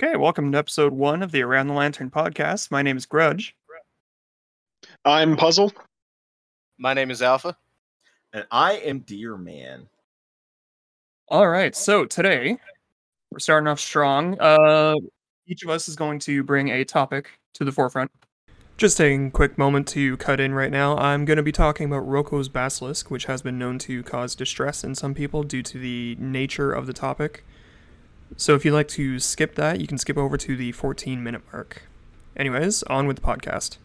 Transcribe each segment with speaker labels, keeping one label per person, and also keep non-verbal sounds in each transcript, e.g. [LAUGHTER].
Speaker 1: Okay, welcome to episode one of the Around the Lantern podcast. My name is Grudge.
Speaker 2: I'm Puzzle.
Speaker 3: My name is Alpha.
Speaker 4: And I am Deer Man.
Speaker 1: All right, so today we're starting off strong. Uh, each of us is going to bring a topic to the forefront. Just taking a quick moment to cut in right now, I'm going to be talking about Roko's Basilisk, which has been known to cause distress in some people due to the nature of the topic. So if you'd like to skip that, you can skip over to the 14 minute mark. Anyways, on with the podcast.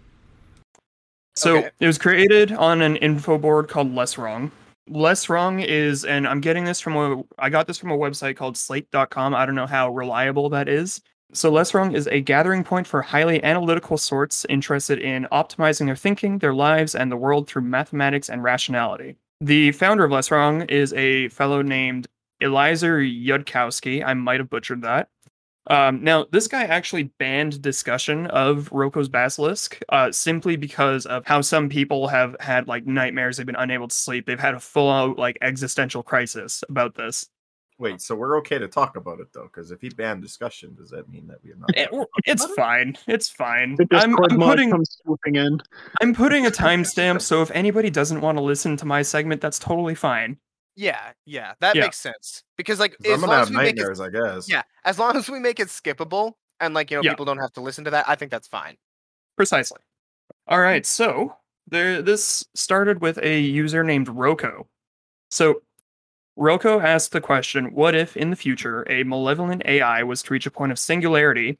Speaker 1: So
Speaker 3: Okay.
Speaker 1: it was created on an info board called Less Wrong. Less Wrong is, and I'm getting this from a, I got this from a website called slate.com. I don't know how reliable that is. So Less Wrong is a gathering point for highly analytical sorts interested in optimizing their thinking, their lives, and the world through mathematics and rationality. The founder of Less Wrong is a fellow named Eliezer Yudkowsky. I might have butchered that. Um, now, this guy actually banned discussion of Roko's Basilisk uh, simply because of how some people have had like nightmares. They've been unable to sleep. They've had a full out like existential crisis about this.
Speaker 4: Wait, so we're okay to talk about it though? Because if he banned discussion, does that mean that we are not?
Speaker 1: It- it's fine. It's fine. I'm, I'm putting
Speaker 2: swooping in.
Speaker 1: I'm putting a timestamp, [LAUGHS] so if anybody doesn't want to listen to my segment, that's totally fine.
Speaker 3: Yeah, yeah, that
Speaker 1: Yeah.
Speaker 3: makes sense. Because like
Speaker 4: 'Cause I'm
Speaker 3: as
Speaker 4: gonna
Speaker 3: long
Speaker 4: have
Speaker 3: as we make it,
Speaker 4: nightmares, I guess.
Speaker 3: yeah, as long as we make it skippable and like you know
Speaker 1: Yeah.
Speaker 3: people don't have to listen to that, I think that's fine.
Speaker 1: Precisely. All hmm. right, so there this started with a user named Roko. So Roko asked the question, what if in the future a malevolent AI was to reach a point of singularity?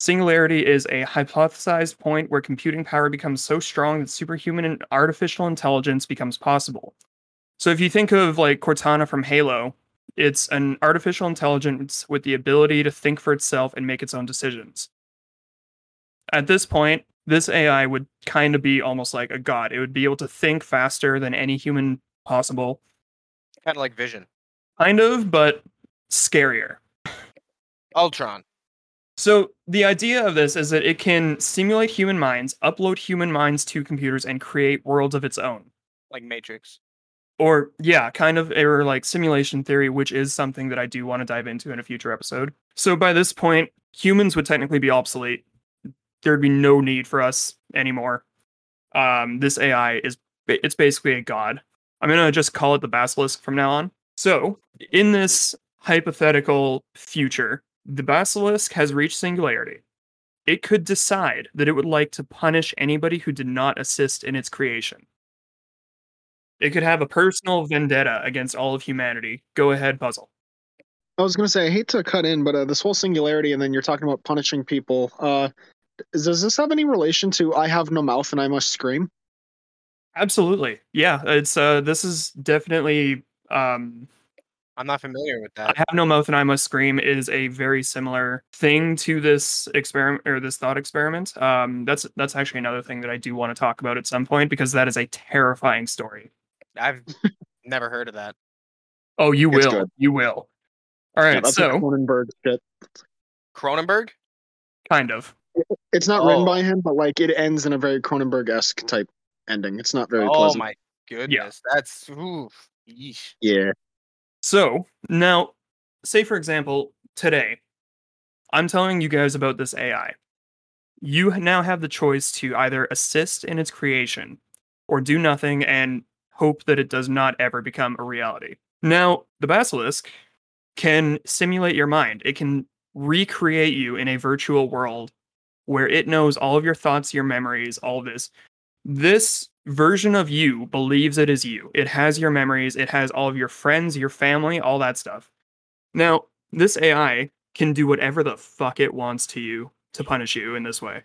Speaker 1: Singularity is a hypothesized point where computing power becomes so strong that superhuman and artificial intelligence becomes possible. So if you think of like Cortana from Halo, it's an artificial intelligence with the ability to think for itself and make its own decisions. At this point, this AI would kind of be almost like a god. It would be able to think faster than any human possible,
Speaker 3: Kind of like Vision,
Speaker 1: kind of, but scarier.
Speaker 3: Ultron.
Speaker 1: So the idea of this is that it can simulate human minds, upload human minds to computers, and create worlds of its own.
Speaker 3: like Matrix.
Speaker 1: Or yeah, kind of error like simulation theory, which is something that I do want to dive into in a future episode. So by this point, humans would technically be obsolete. There'd be no need for us anymore. Um, this AI is it's basically a god. I'm gonna just call it the basilisk from now on. So in this hypothetical future, the basilisk has reached singularity. It could decide that it would like to punish anybody who did not assist in its creation. It could have a personal vendetta against all of humanity. Go ahead, puzzle.
Speaker 2: I was gonna say I hate to cut in, but uh, this whole singularity, and then you're talking about punishing people. Uh, does this have any relation to "I have no mouth and I must scream"?
Speaker 1: Absolutely. Yeah, it's uh this is definitely um
Speaker 3: I'm not familiar with that.
Speaker 1: I have no mouth and I must scream is a very similar thing to this experiment or this thought experiment. Um that's that's actually another thing that I do want to talk about at some point because that is a terrifying story.
Speaker 3: I've [LAUGHS] never heard of that.
Speaker 1: Oh, you
Speaker 2: It's
Speaker 1: will.
Speaker 2: good.
Speaker 1: You will. All right,
Speaker 2: Yeah, that's like
Speaker 1: so
Speaker 2: Cronenberg shit.
Speaker 3: Cronenberg.
Speaker 1: kind of.
Speaker 2: It's not written
Speaker 3: Oh.
Speaker 2: by him, but like it ends in a very Cronenberg esque type ending. It's not very
Speaker 3: Oh
Speaker 2: pleasant.
Speaker 3: my goodness, Yeah. that's oof. Yeesh.
Speaker 2: Yeah.
Speaker 1: So now, say for example, today, I'm telling you guys about this AI. You now have the choice to either assist in its creation or do nothing and hope that it does not ever become a reality. Now, the basilisk can simulate your mind, it can recreate you in a virtual world where it knows all of your thoughts, your memories, all this. This version of you believes it is you. It has your memories, it has all of your friends, your family, all that stuff. Now, this AI can do whatever the fuck it wants to you to punish you in this way.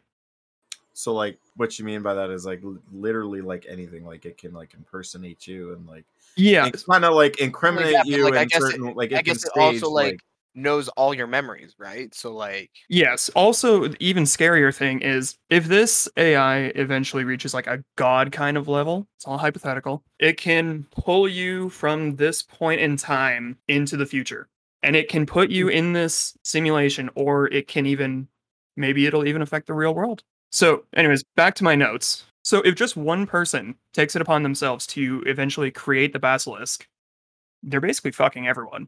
Speaker 4: So like, what you mean by that is like l- literally like anything. Like it can like impersonate you and like
Speaker 1: Yeah,
Speaker 4: it's kind of like incriminate
Speaker 3: yeah, but,
Speaker 4: you
Speaker 3: like, I
Speaker 4: in
Speaker 3: guess it-
Speaker 4: like it
Speaker 3: I guess it
Speaker 4: stage
Speaker 3: also like knows all your memories, right? So like,
Speaker 1: Yes. Also, the even scarier thing is if this AI eventually reaches like a god kind of level, it's all hypothetical, it can pull you from this point in time into the future. And it can put you hmm. in this simulation, or it can even, maybe it'll even affect the real world. So, anyways, back to my notes. So, if just one person takes it upon themselves to eventually create the basilisk, they're basically fucking everyone.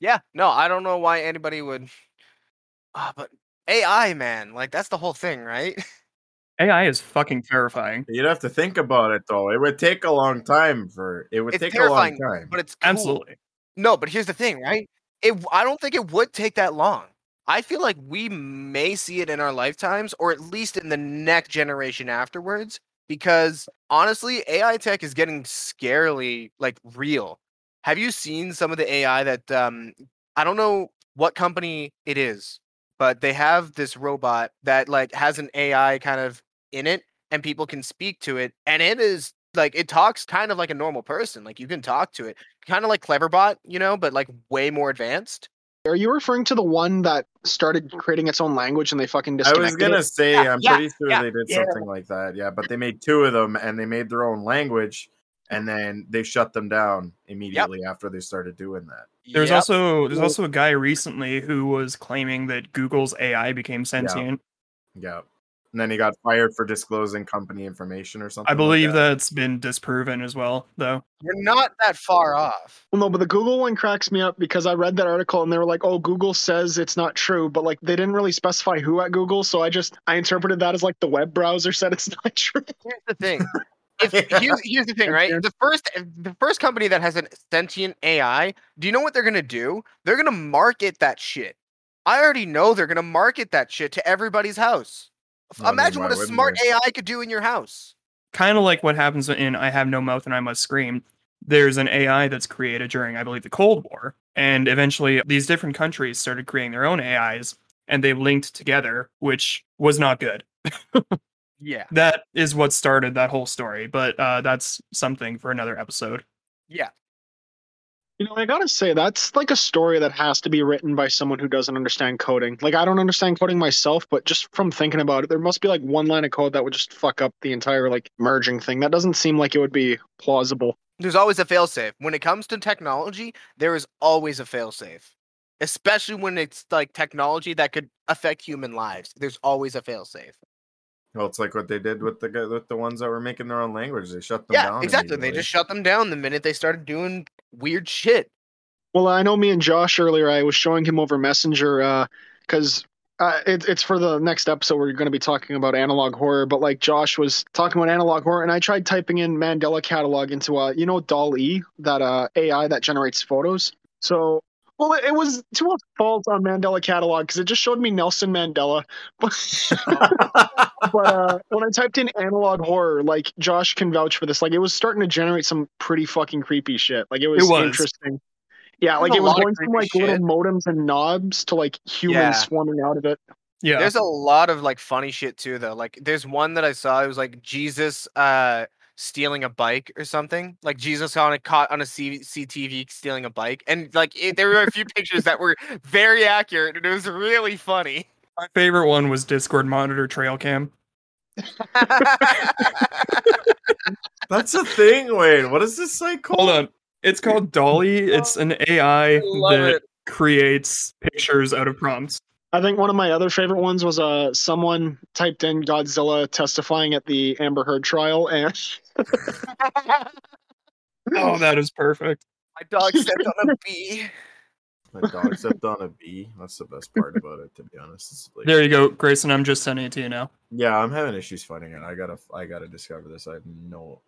Speaker 3: yeah, no, I don't know why anybody would [SIGHS] Ah, but AI, man, like that's the whole thing, right? [LAUGHS]
Speaker 1: AI is fucking terrifying.
Speaker 4: You'd have to think about it though. It would take a long time for it would
Speaker 3: It's
Speaker 4: take a long time.
Speaker 3: But it's cool.
Speaker 1: Absolutely.
Speaker 3: No, but here's the thing, right? It I don't think it would take that long. I feel like we may see it in our lifetimes, or at least in the next generation afterwards. Because honestly, AI tech is getting scarily like real. Have you seen some of the AI that um I don't know what company it is, but they have this robot that like has an AI kind of in it and people can speak to it and it is like it talks kind of like a normal person. Like you can talk to it. Kind of like Cleverbot, you know, but like way more advanced.
Speaker 2: Are you referring to the one that started creating its own language and they fucking disconnected?
Speaker 4: I
Speaker 2: disconnected?
Speaker 4: was gonna
Speaker 2: it?
Speaker 4: say
Speaker 3: Yeah,
Speaker 4: I'm
Speaker 3: yeah,
Speaker 4: pretty sure
Speaker 3: yeah,
Speaker 4: they did
Speaker 3: yeah.
Speaker 4: something like that. Yeah, but they made two of them and they made their own language and then they shut them down immediately after they started doing that.
Speaker 1: There's
Speaker 3: Yep.
Speaker 1: also there's also a guy recently who was claiming that Google's AI became sentient.
Speaker 4: Yeah. And then he got fired for disclosing company information or something.
Speaker 1: I
Speaker 4: like
Speaker 1: believe
Speaker 4: that.
Speaker 1: that's been disproven as well, though.
Speaker 3: You're not that far off.
Speaker 2: Well, no, but the Google one cracks me up because I read that article and they were like, "Oh, Google says it's not true," but like they didn't really specify who at Google, so I just I interpreted that as like the web browser [LAUGHS] said it's not true.
Speaker 3: Here's the thing. [LAUGHS] If here's, here's the thing, right? The first the first company that has a sentient AI, do you know what they're gonna do? They're gonna market that shit. I already know they're gonna market that shit to everybody's house. F-
Speaker 4: I mean,
Speaker 3: Imagine
Speaker 4: why
Speaker 3: what a smart
Speaker 4: they?
Speaker 3: AI could do in your house.
Speaker 1: Kind of like what happens in I Have No Mouth and I Must Scream. There's an AI that's created during, I believe, the Cold War. And eventually these different countries started creating their own AIs and they linked together, which was not good. [LAUGHS]
Speaker 3: Yeah.
Speaker 1: That is what started that whole story, but uh, that's something for another episode.
Speaker 3: Yeah.
Speaker 2: You know, I gotta say that's like a story that has to be written by someone who doesn't understand coding. Like I don't understand coding myself, but just from thinking about it, there must be like one line of code that would just fuck up the entire like merging thing. That doesn't seem like it would be plausible.
Speaker 3: There's always a failsafe. When it comes to technology, there is always a failsafe. Especially when it's like technology that could affect human lives. There's always a failsafe.
Speaker 4: Well, it's like what they did with the with the ones that were making their own language. They shut them
Speaker 3: Yeah,
Speaker 4: down.
Speaker 3: exactly. They just shut them down the minute they started doing weird shit.
Speaker 2: Well, I know me and Josh earlier. I was showing him over Messenger because uh, it, it's for the next episode. We're going to be talking about analog horror. But like Josh was talking about analog horror, and I tried typing in Mandela catalog into uh, you know, Doll E, that uh, AI that generates photos. So, well, it, it was to a fault on Mandela catalog because it just showed me Nelson Mandela. [LAUGHS] But but uh, when I typed in analog horror, like Josh can vouch for this. Like it was starting to generate some pretty fucking creepy shit. Like it was,
Speaker 1: was.
Speaker 2: interesting. Yeah,
Speaker 3: There's
Speaker 2: like it was going from
Speaker 3: creepy
Speaker 2: like little modems and knobs to like humans
Speaker 3: Yeah.
Speaker 2: swarming out of it.
Speaker 1: Yeah.
Speaker 3: There's a lot of like funny shit too though. Like there's one that I saw, it was like Jesus uh stealing a bike or something. Like Jesus on a caught on a C- CTV stealing a bike. And like it, there were a few pictures that were very accurate and it was really funny.
Speaker 1: My favorite one was Discord monitor trail cam. [LAUGHS]
Speaker 4: That's a thing. Wait, what is this site called?
Speaker 1: Hold on. It's called DALL-E. It's an AI
Speaker 3: love
Speaker 1: that
Speaker 3: it.
Speaker 1: creates pictures out of prompts.
Speaker 2: I think one of my other favorite ones was uh someone typed in Godzilla testifying at the Amber Heard trial, and [LAUGHS]
Speaker 1: Oh, that is perfect.
Speaker 3: My dog stepped on a bee.
Speaker 4: My dog stepped on a bee. That's the best part [LAUGHS] about it, to be honest. It's like-
Speaker 1: There you go, Grayson. I'm just sending it to you now.
Speaker 4: yeah, I'm having issues finding it. I gotta, I gotta discover this. I have no.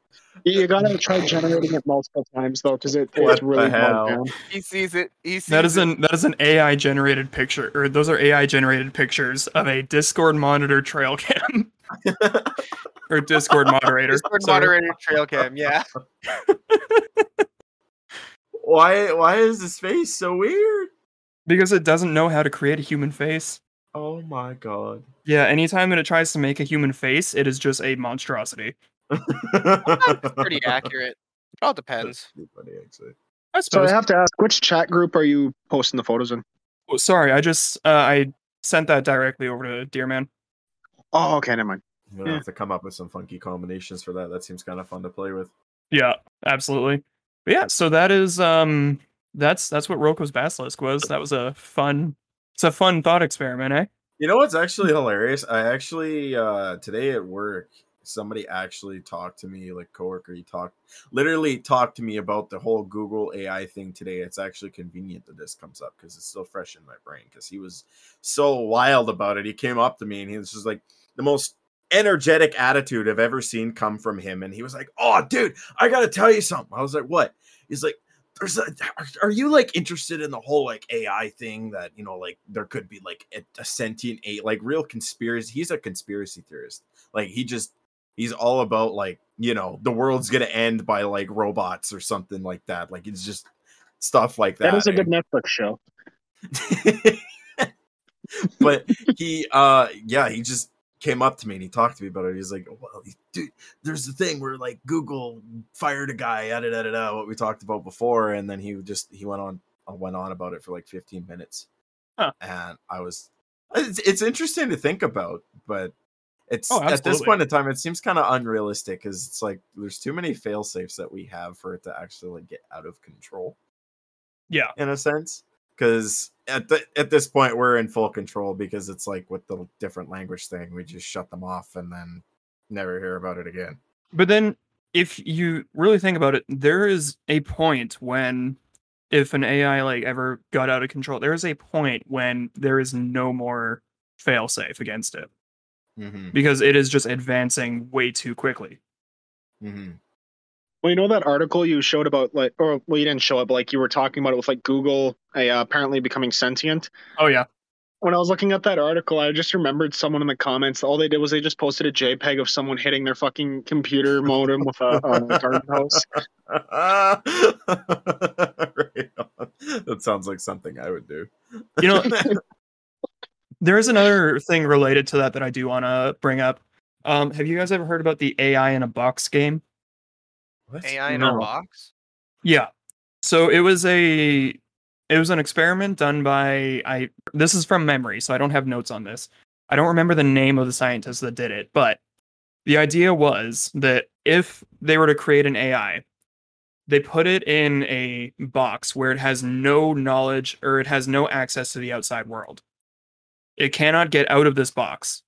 Speaker 2: you gotta try generating it multiple times though, because it,
Speaker 4: What
Speaker 2: it's really
Speaker 4: the
Speaker 2: bogged down.
Speaker 3: He sees it. He sees
Speaker 1: That is
Speaker 3: it.
Speaker 1: an that is an AI generated picture, or those are AI generated pictures of a Discord monitor trail cam [LAUGHS] or Discord moderator.
Speaker 3: Discord
Speaker 1: Sorry.
Speaker 3: moderator trail cam, yeah. [LAUGHS]
Speaker 4: why, why is this face so weird?
Speaker 1: because it doesn't know how to create a human face.
Speaker 4: Oh my god.
Speaker 1: Yeah, anytime that it tries to make a human face, it is just a monstrosity.
Speaker 3: It's pretty accurate. It all depends.
Speaker 4: Pretty funny, actually.
Speaker 1: I
Speaker 2: So. I have to ask, which chat group are you posting the photos in?
Speaker 1: Oh, sorry, I just uh, I sent that directly over to Dearman.
Speaker 2: Oh, okay, never mind.
Speaker 4: I'm gonna
Speaker 2: Yeah.
Speaker 4: have to come up with some funky combinations for that. That seems kind of fun to play with.
Speaker 1: Yeah, absolutely. But yeah, so that is um that's that's what Roko's Basilisk was. That was a fun it's a fun thought experiment, eh?
Speaker 4: You know what's actually hilarious? I actually uh today at work somebody actually talked to me, like coworker, he talked literally talked to me about the whole Google AI thing today. It's actually convenient that this comes up because it's still fresh in my brain. Because he was so wild about it. He came up to me and he was just like the most energetic attitude I've ever seen come from him. And he was like, "Oh, dude, I gotta tell you something." I was like, "What?" He's like, there's a, are you like interested in the whole like AI thing that you know like there could be like a, a sentient a like real conspiracy he's a conspiracy theorist like he just he's all about like you know the world's gonna end by like robots or something like that like it's just stuff like that
Speaker 2: That is a good
Speaker 4: and-
Speaker 2: Netflix show. [LAUGHS]
Speaker 4: but he uh yeah he just came up to me and he talked to me about it. He's like well dude there's the thing where like google fired a guy da, da, da, da, what we talked about before. And then he just he went on uh, went on about it for like 15 minutes.
Speaker 1: Huh.
Speaker 4: and i was it's, it's interesting to think about but it's
Speaker 1: Oh,
Speaker 4: at this point in time it seems kind of unrealistic because it's like there's too many fail safes that we have for it to actually like, get out of control
Speaker 1: Yeah.
Speaker 4: in a sense. Because at the, at this point we're in full control because it's like with the different language thing we just shut them off and then never hear about it again
Speaker 1: But then, if you really think about it, there is a point when, if an AI like ever got out of control, there is a point when there is no more failsafe against it
Speaker 4: mm-hmm.
Speaker 1: because it is just advancing way too quickly.
Speaker 4: Mm-hmm.
Speaker 2: Well, you know that article you showed about like, or well, you didn't show it, but like you were talking about it with like Google uh, apparently becoming sentient.
Speaker 1: Oh yeah,
Speaker 2: When I was looking at that article, I just remembered someone in the comments. All they did was they just posted a JPEG of someone hitting their fucking computer [LAUGHS] modem with a, a garden hose. [LAUGHS]
Speaker 4: right that sounds like something i would do
Speaker 1: you know, [LAUGHS] there is another thing related to that that I do want to bring up. Um, have you guys ever heard about the AI in a box game?
Speaker 4: What?
Speaker 3: AI in
Speaker 4: No.
Speaker 3: a box.
Speaker 1: Yeah. So it was a it was an experiment done by I this is from memory, so I don't have notes on this. I don't remember the name of the scientist that did it, but the idea was that if they were to create an AI, they put it in a box where it has no knowledge or it has no access to the outside world. It cannot get out of this box,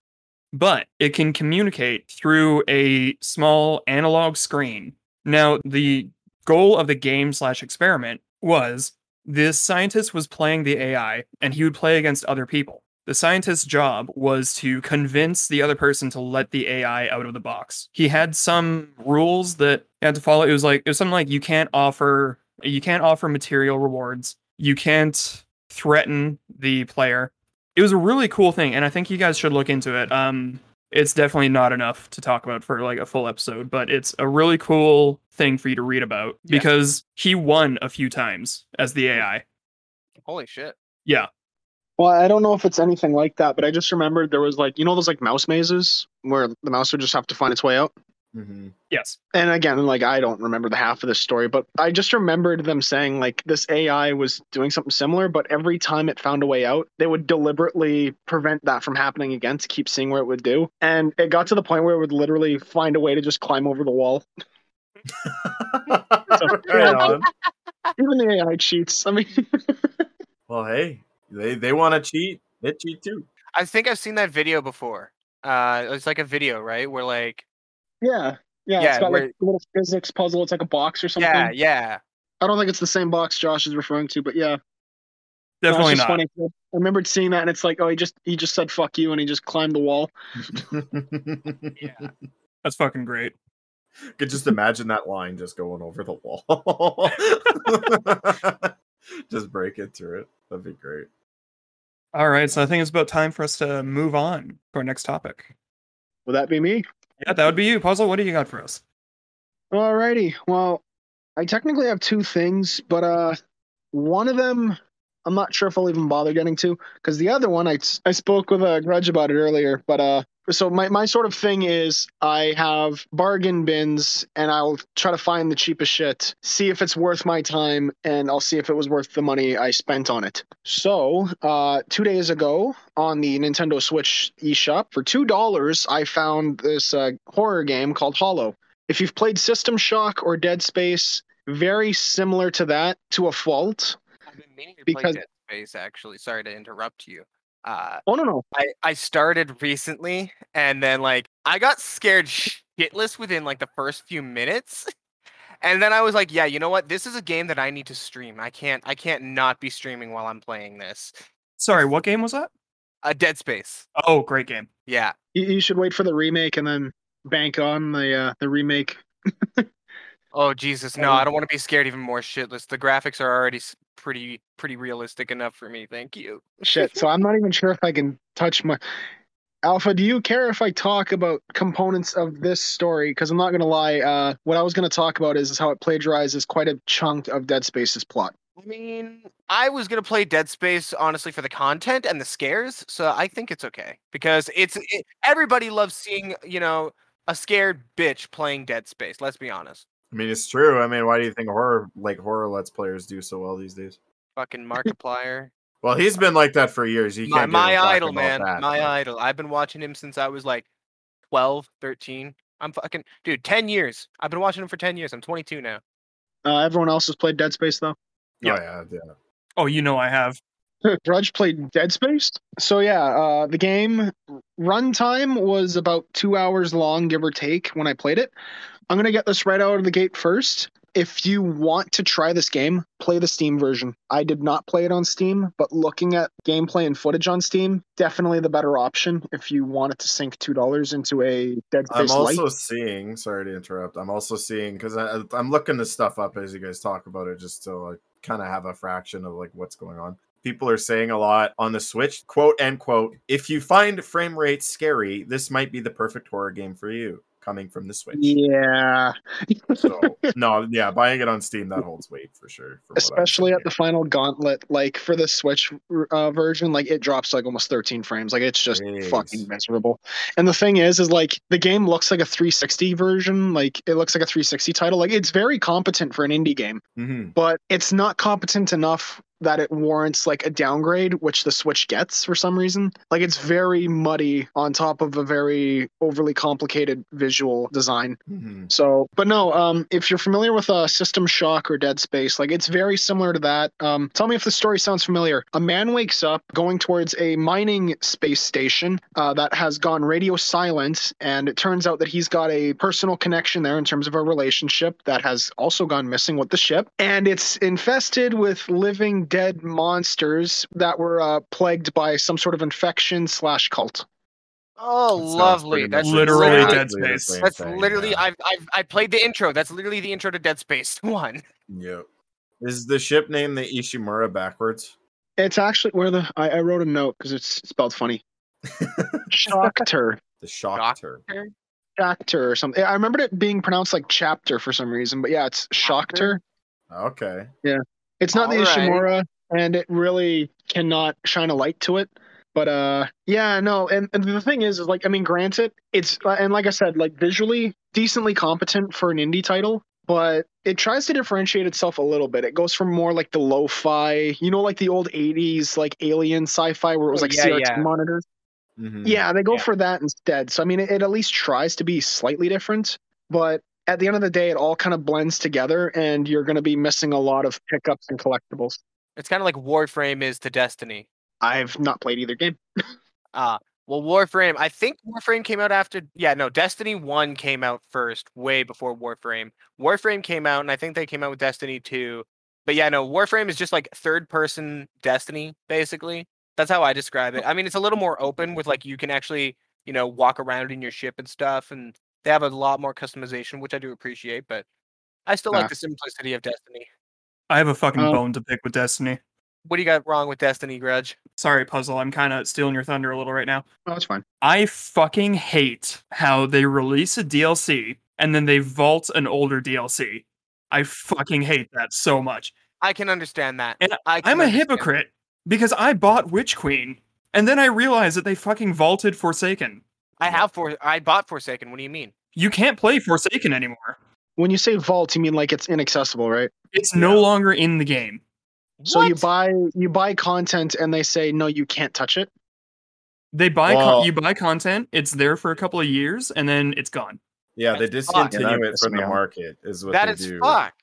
Speaker 1: but it can communicate through a small analog screen. Now, the goal of the game slash experiment was this scientist was playing the AI and he would play against other people. The scientist's job was to convince the other person to let the AI out of the box. He had some rules that you had to follow. It was like it was something like you can't offer you can't offer material rewards. You can't threaten the player. It was a really cool thing, and I think you guys should look into it. Um, it's definitely not enough to talk about for like a full episode, but it's a really cool thing for you to read about
Speaker 3: Yeah.
Speaker 1: because he won a few times as the hmm. AI.
Speaker 3: Holy shit.
Speaker 1: Yeah.
Speaker 2: Well, I don't know if it's anything like that, but I just remembered there was like you know those like mouse mazes where the mouse would just have to find its way out.
Speaker 4: Mm-hmm.
Speaker 1: Yes.
Speaker 2: And again, like I don't remember the half of this story, but I just remembered them saying like this AI was doing something similar, but every time it found a way out, they would deliberately prevent that from happening again to keep seeing what it would do. And it got to the point where it would literally find a way to just climb over the wall. [LAUGHS] [LAUGHS]
Speaker 4: right on.
Speaker 2: Even the AI cheats. I mean, [LAUGHS]
Speaker 4: Well, hey, they they want to cheat. They cheat too.
Speaker 3: I think I've seen that video before. Uh, it's like a video, right? Where like,
Speaker 2: yeah. Yeah,
Speaker 3: Yeah,
Speaker 2: it's got
Speaker 3: where-
Speaker 2: like a little physics puzzle. It's like a box or something.
Speaker 3: yeah, yeah.
Speaker 2: I don't think it's the same box Josh is referring to, but yeah. No, it's
Speaker 1: Definitely
Speaker 2: just
Speaker 1: not.
Speaker 2: funny. I remembered seeing that, and it's like, oh, he just he just said "fuck you" and he just climbed the wall. [LAUGHS]
Speaker 3: Yeah.
Speaker 1: That's fucking great.
Speaker 4: Could just imagine that line just going over the wall. [LAUGHS] just break it through it. That'd be great.
Speaker 1: All right, so I think it's about time for us to move on to our next topic.
Speaker 2: Will that be me?
Speaker 1: Yeah, that would be you. Puzzle, what do you got for us?
Speaker 2: Alrighty. Well, I technically have two things, but uh, one of them I'm not sure if I'll even bother getting to because the other one I I spoke with a grudge about it earlier, but uh. So my, my sort of thing is I have bargain bins and I'll try to find the cheapest shit, see if it's worth my time, and I'll see if it was worth the money I spent on it. So uh, two days ago on the Nintendo Switch eShop for two dollars, I found this uh, horror game called Hollow. If you've played System Shock or Dead Space, very similar to that to a fault.
Speaker 3: I've been meaning to
Speaker 2: Because-
Speaker 3: play Dead Space. Actually, sorry to interrupt you. Uh,
Speaker 2: Oh no no.
Speaker 3: I I started recently, and then like I got scared shitless within like the first few minutes. [LAUGHS] And then I was like, yeah, you know what? This is a game that I need to stream. I can't I can't not be streaming while I'm playing this.
Speaker 1: Sorry, what game was that?
Speaker 3: Uh, Dead Space.
Speaker 1: Oh, great game.
Speaker 3: Yeah.
Speaker 2: You, you should wait for the remake and then bank on the uh, the remake. [LAUGHS]
Speaker 3: Oh Jesus, no! I don't want to be scared even more shitless. The graphics are already pretty pretty realistic enough for me. Thank you.
Speaker 2: Shit. So I'm not even sure if I can touch my. Alpha, do you care if I talk about components of this story? Because I'm not going to lie. Uh, what I was going to talk about is, is how it plagiarizes quite a chunk of Dead Space's plot.
Speaker 3: I mean, I was gonna play Dead Space honestly for the content and the scares, so I think it's okay because it's it, everybody loves seeing you know a scared bitch playing Dead Space. Let's be honest.
Speaker 4: I mean, it's true. I mean, why do you think horror like horror let's players do so well these days?
Speaker 3: Fucking [LAUGHS] Markiplier,
Speaker 4: Well, he's been like that for years. You
Speaker 3: my,
Speaker 4: can't give
Speaker 3: my
Speaker 4: him crap
Speaker 3: idol, man,
Speaker 4: that,
Speaker 3: my
Speaker 4: but-
Speaker 3: idol. I've been watching him since I was like 12, 13. I'm fucking dude, ten years. I've been watching him for ten years. I'm 22 now.
Speaker 2: Uh, everyone else has played Dead Space though.
Speaker 1: Yeah.
Speaker 4: Oh yeah, yeah.
Speaker 1: Oh, you know I have. [LAUGHS]
Speaker 2: Grudge played Dead Space. So yeah, uh, the game runtime was about two hours long, give or take, when I played it. I'm gonna get this right out of the gate first. If you want to try this game, play the Steam version. I did not play it on Steam, but looking at gameplay and footage on Steam, definitely the better option if you wanted to sink two dollars into a Dead
Speaker 4: I'm
Speaker 2: Space
Speaker 4: also seeing. Sorry to interrupt. I'm also seeing because I'm looking this stuff up as you guys talk about it, just to like kind of have a fraction of like what's going on. People are saying a lot on the Switch, quote end quote. If you find frame rates scary, this might be the perfect horror game for you. Coming from the Switch.
Speaker 2: Yeah,
Speaker 4: So [LAUGHS] no, yeah, buying it on Steam that holds weight for sure.
Speaker 2: especially at the final gauntlet. Like for the Switch uh, version, like it drops like almost 13 frames. Like it's just
Speaker 4: Jeez.
Speaker 2: fucking miserable. And the thing is, is like the game looks like a 360 version. Like it looks like a 360 title. Like it's very competent for an indie game.
Speaker 4: Mhm.
Speaker 2: but it's not competent enough that it warrants like a downgrade, which the Switch gets for some reason. Like it's very muddy on top of a very overly complicated visual design.
Speaker 4: Mhm.
Speaker 2: So, but no, um, if you're familiar with uh, System Shock or Dead Space, like it's very similar to that. Um, tell me if the story sounds familiar. A man wakes up going towards a mining space station uh, that has gone radio silent, and it turns out that he's got a personal connection there in terms of a relationship that has also gone missing with the ship, and it's infested with living dead monsters that were uh, plagued by some sort of infection slash cult.
Speaker 3: Oh,
Speaker 4: That
Speaker 3: lovely. That's
Speaker 1: literally
Speaker 3: literally,
Speaker 1: Dead Space.
Speaker 3: That's
Speaker 4: thing,
Speaker 3: literally
Speaker 4: yeah.
Speaker 3: I've, I've I played the intro. That's literally the intro to Dead Space [LAUGHS] One.
Speaker 4: Yep. Is the ship named the Ishimura backwards?
Speaker 2: It's actually where the I, I wrote a note because it's spelled funny. [LAUGHS] Shockter.
Speaker 4: The Shockter.
Speaker 2: Shockter or something. I remembered it being pronounced like chapter for some reason, but yeah, it's Shockter.
Speaker 4: Okay.
Speaker 2: It's not the
Speaker 3: Alright.
Speaker 2: Ishimura, and it really cannot shine a light to it. But uh, yeah, no, and, and the thing is, is like, I mean, granted, it's uh, and like I said, like visually decently competent for an indie title, but it tries to differentiate itself a little bit. It goes from more like the lo-fi, you know, like the old '80s like alien sci-fi where it was
Speaker 3: Oh,
Speaker 2: like
Speaker 3: yeah,
Speaker 2: CRT
Speaker 3: yeah.
Speaker 2: monitors.
Speaker 4: Mhm.
Speaker 2: Yeah, they go
Speaker 3: Yeah.
Speaker 2: for that instead. So I mean, it, it at least tries to be slightly different, but at the end of the day, it all kind of blends together, and you're going to be missing a lot of pickups and collectibles.
Speaker 3: It's kind of like Warframe is to Destiny.
Speaker 2: I've not played either game. [LAUGHS]
Speaker 3: Ah, well, Warframe. I think Warframe came out after. Yeah, no, Destiny One came out first, way before Warframe. Warframe came out, and I think they came out with Destiny Two. But yeah, no, Warframe is just like third-person Destiny, basically. That's how I describe it. I mean, it's a little more open with like you can actually, you know, walk around in your ship and stuff, and they have a lot more customization, which I do appreciate. But I still like
Speaker 2: Ah.
Speaker 3: the simplicity of Destiny.
Speaker 1: I have a fucking
Speaker 2: Uh,
Speaker 1: bone to pick with Destiny.
Speaker 3: What do you got wrong with Destiny, Grudge?
Speaker 1: Sorry, Puzzle. I'm kind of stealing your thunder a little right now.
Speaker 2: Oh, it's fine.
Speaker 1: I fucking hate how they release a DLC and then they vault an older DLC. I fucking hate that so much.
Speaker 3: I can understand that.
Speaker 1: And
Speaker 3: I
Speaker 1: I'm a hypocrite because I bought Witch Queen and then I realized that they fucking vaulted Forsaken.
Speaker 3: I have for I bought Forsaken. What do you mean?
Speaker 1: You can't play Forsaken anymore.
Speaker 2: When you say vault, you mean like it's inaccessible, right?
Speaker 1: It's no
Speaker 4: Yeah.
Speaker 1: longer in the game.
Speaker 2: So you buy you buy content, and they say no, you can't touch it.
Speaker 1: They buy
Speaker 4: Well-
Speaker 1: con- you buy content, it's there for a couple of years and then it's gone.
Speaker 4: Yeah, they
Speaker 3: That's fucked.
Speaker 4: discontinue
Speaker 2: Yeah, that
Speaker 4: it
Speaker 2: pissed
Speaker 4: from
Speaker 2: me
Speaker 4: the
Speaker 2: off.
Speaker 4: market. Is what
Speaker 3: That
Speaker 4: they
Speaker 3: is
Speaker 4: do.
Speaker 3: fuck.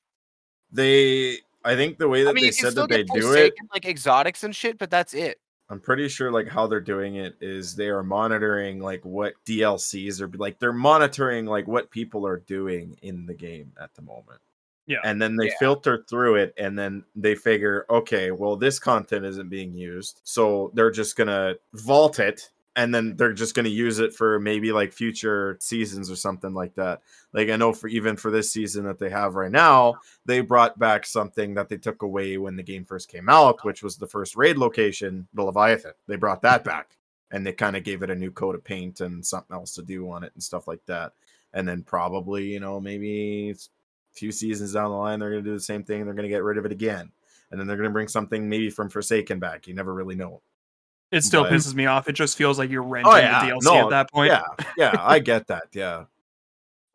Speaker 4: They, I think the way that
Speaker 3: I mean,
Speaker 4: they
Speaker 3: you can
Speaker 4: said
Speaker 3: still
Speaker 4: that they
Speaker 3: get
Speaker 4: do it.
Speaker 3: Forsaken like exotics and shit, but that's it.
Speaker 4: I'm pretty sure like how they're doing it is they are monitoring like what DLCs are like they're monitoring like what people are doing in the game at the moment.
Speaker 1: Yeah.
Speaker 4: And then they
Speaker 3: Yeah.
Speaker 4: filter through it and then they figure, okay, well this content isn't being used. So they're just going to vault it and then they're just going to use it for maybe like future seasons or something like that. Like I know for even for this season that they have right now, they brought back something that they took away when the game first came out, which was the first raid location, the Leviathan. They brought that back and they kind of gave it a new coat of paint and something else to do on it and stuff like that. And then probably, you know, maybe a few seasons down the line, they're going to do the same thing. They're going to get rid of it again. And then they're going to bring something maybe from Forsaken back. You never really know.
Speaker 1: It still
Speaker 4: But-
Speaker 1: pisses me off. It just feels like you're renting
Speaker 4: Oh, yeah.
Speaker 1: the DLC
Speaker 4: No,
Speaker 1: at that point.
Speaker 4: Yeah. Yeah. I [LAUGHS] get that. Yeah.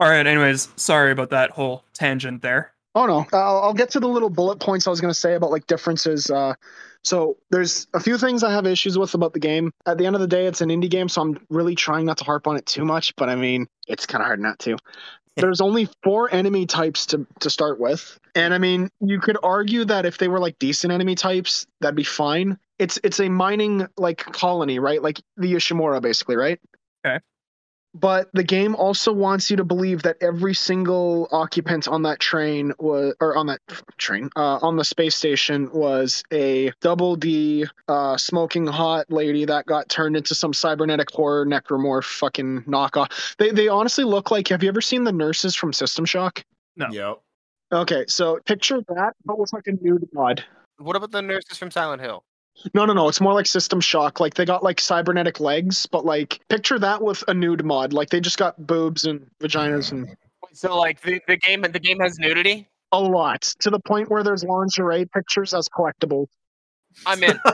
Speaker 1: All right. Anyways, sorry about that whole tangent there.
Speaker 2: Oh no, I'll, I'll get to the little bullet points I was going to say about like differences. Uh, so there's a few things I have issues with about the game. At the end of the day, it's an indie game, so I'm really trying not to harp on it too much. But I mean, it's kind of hard not to. [LAUGHS] There's only four enemy types to to start with, and I mean, you could argue that if they were like decent enemy types, that'd be fine. It's it's a mining like colony, right? Like the Yoshimura, basically, right?
Speaker 1: Okay.
Speaker 2: But the game also wants you to believe that every single occupant on that train was, or on that train, uh, on the space station was a double D, uh, smoking hot lady that got turned into some cybernetic horror necromorph fucking knockoff. They they honestly look like. Have you ever seen the nurses from System Shock?
Speaker 1: No.
Speaker 4: Yep.
Speaker 2: Okay, so picture that, but with like a nude mod.
Speaker 3: What about the nurses from Silent Hill?
Speaker 2: No, no, no. It's more like System Shock. Like they got like cybernetic legs, but like picture that with a nude mod. Like they just got boobs and vaginas and
Speaker 3: So like the, the game the game has nudity.
Speaker 2: a lot to the point where there's lingerie pictures as collectibles.
Speaker 3: I'm in. [LAUGHS]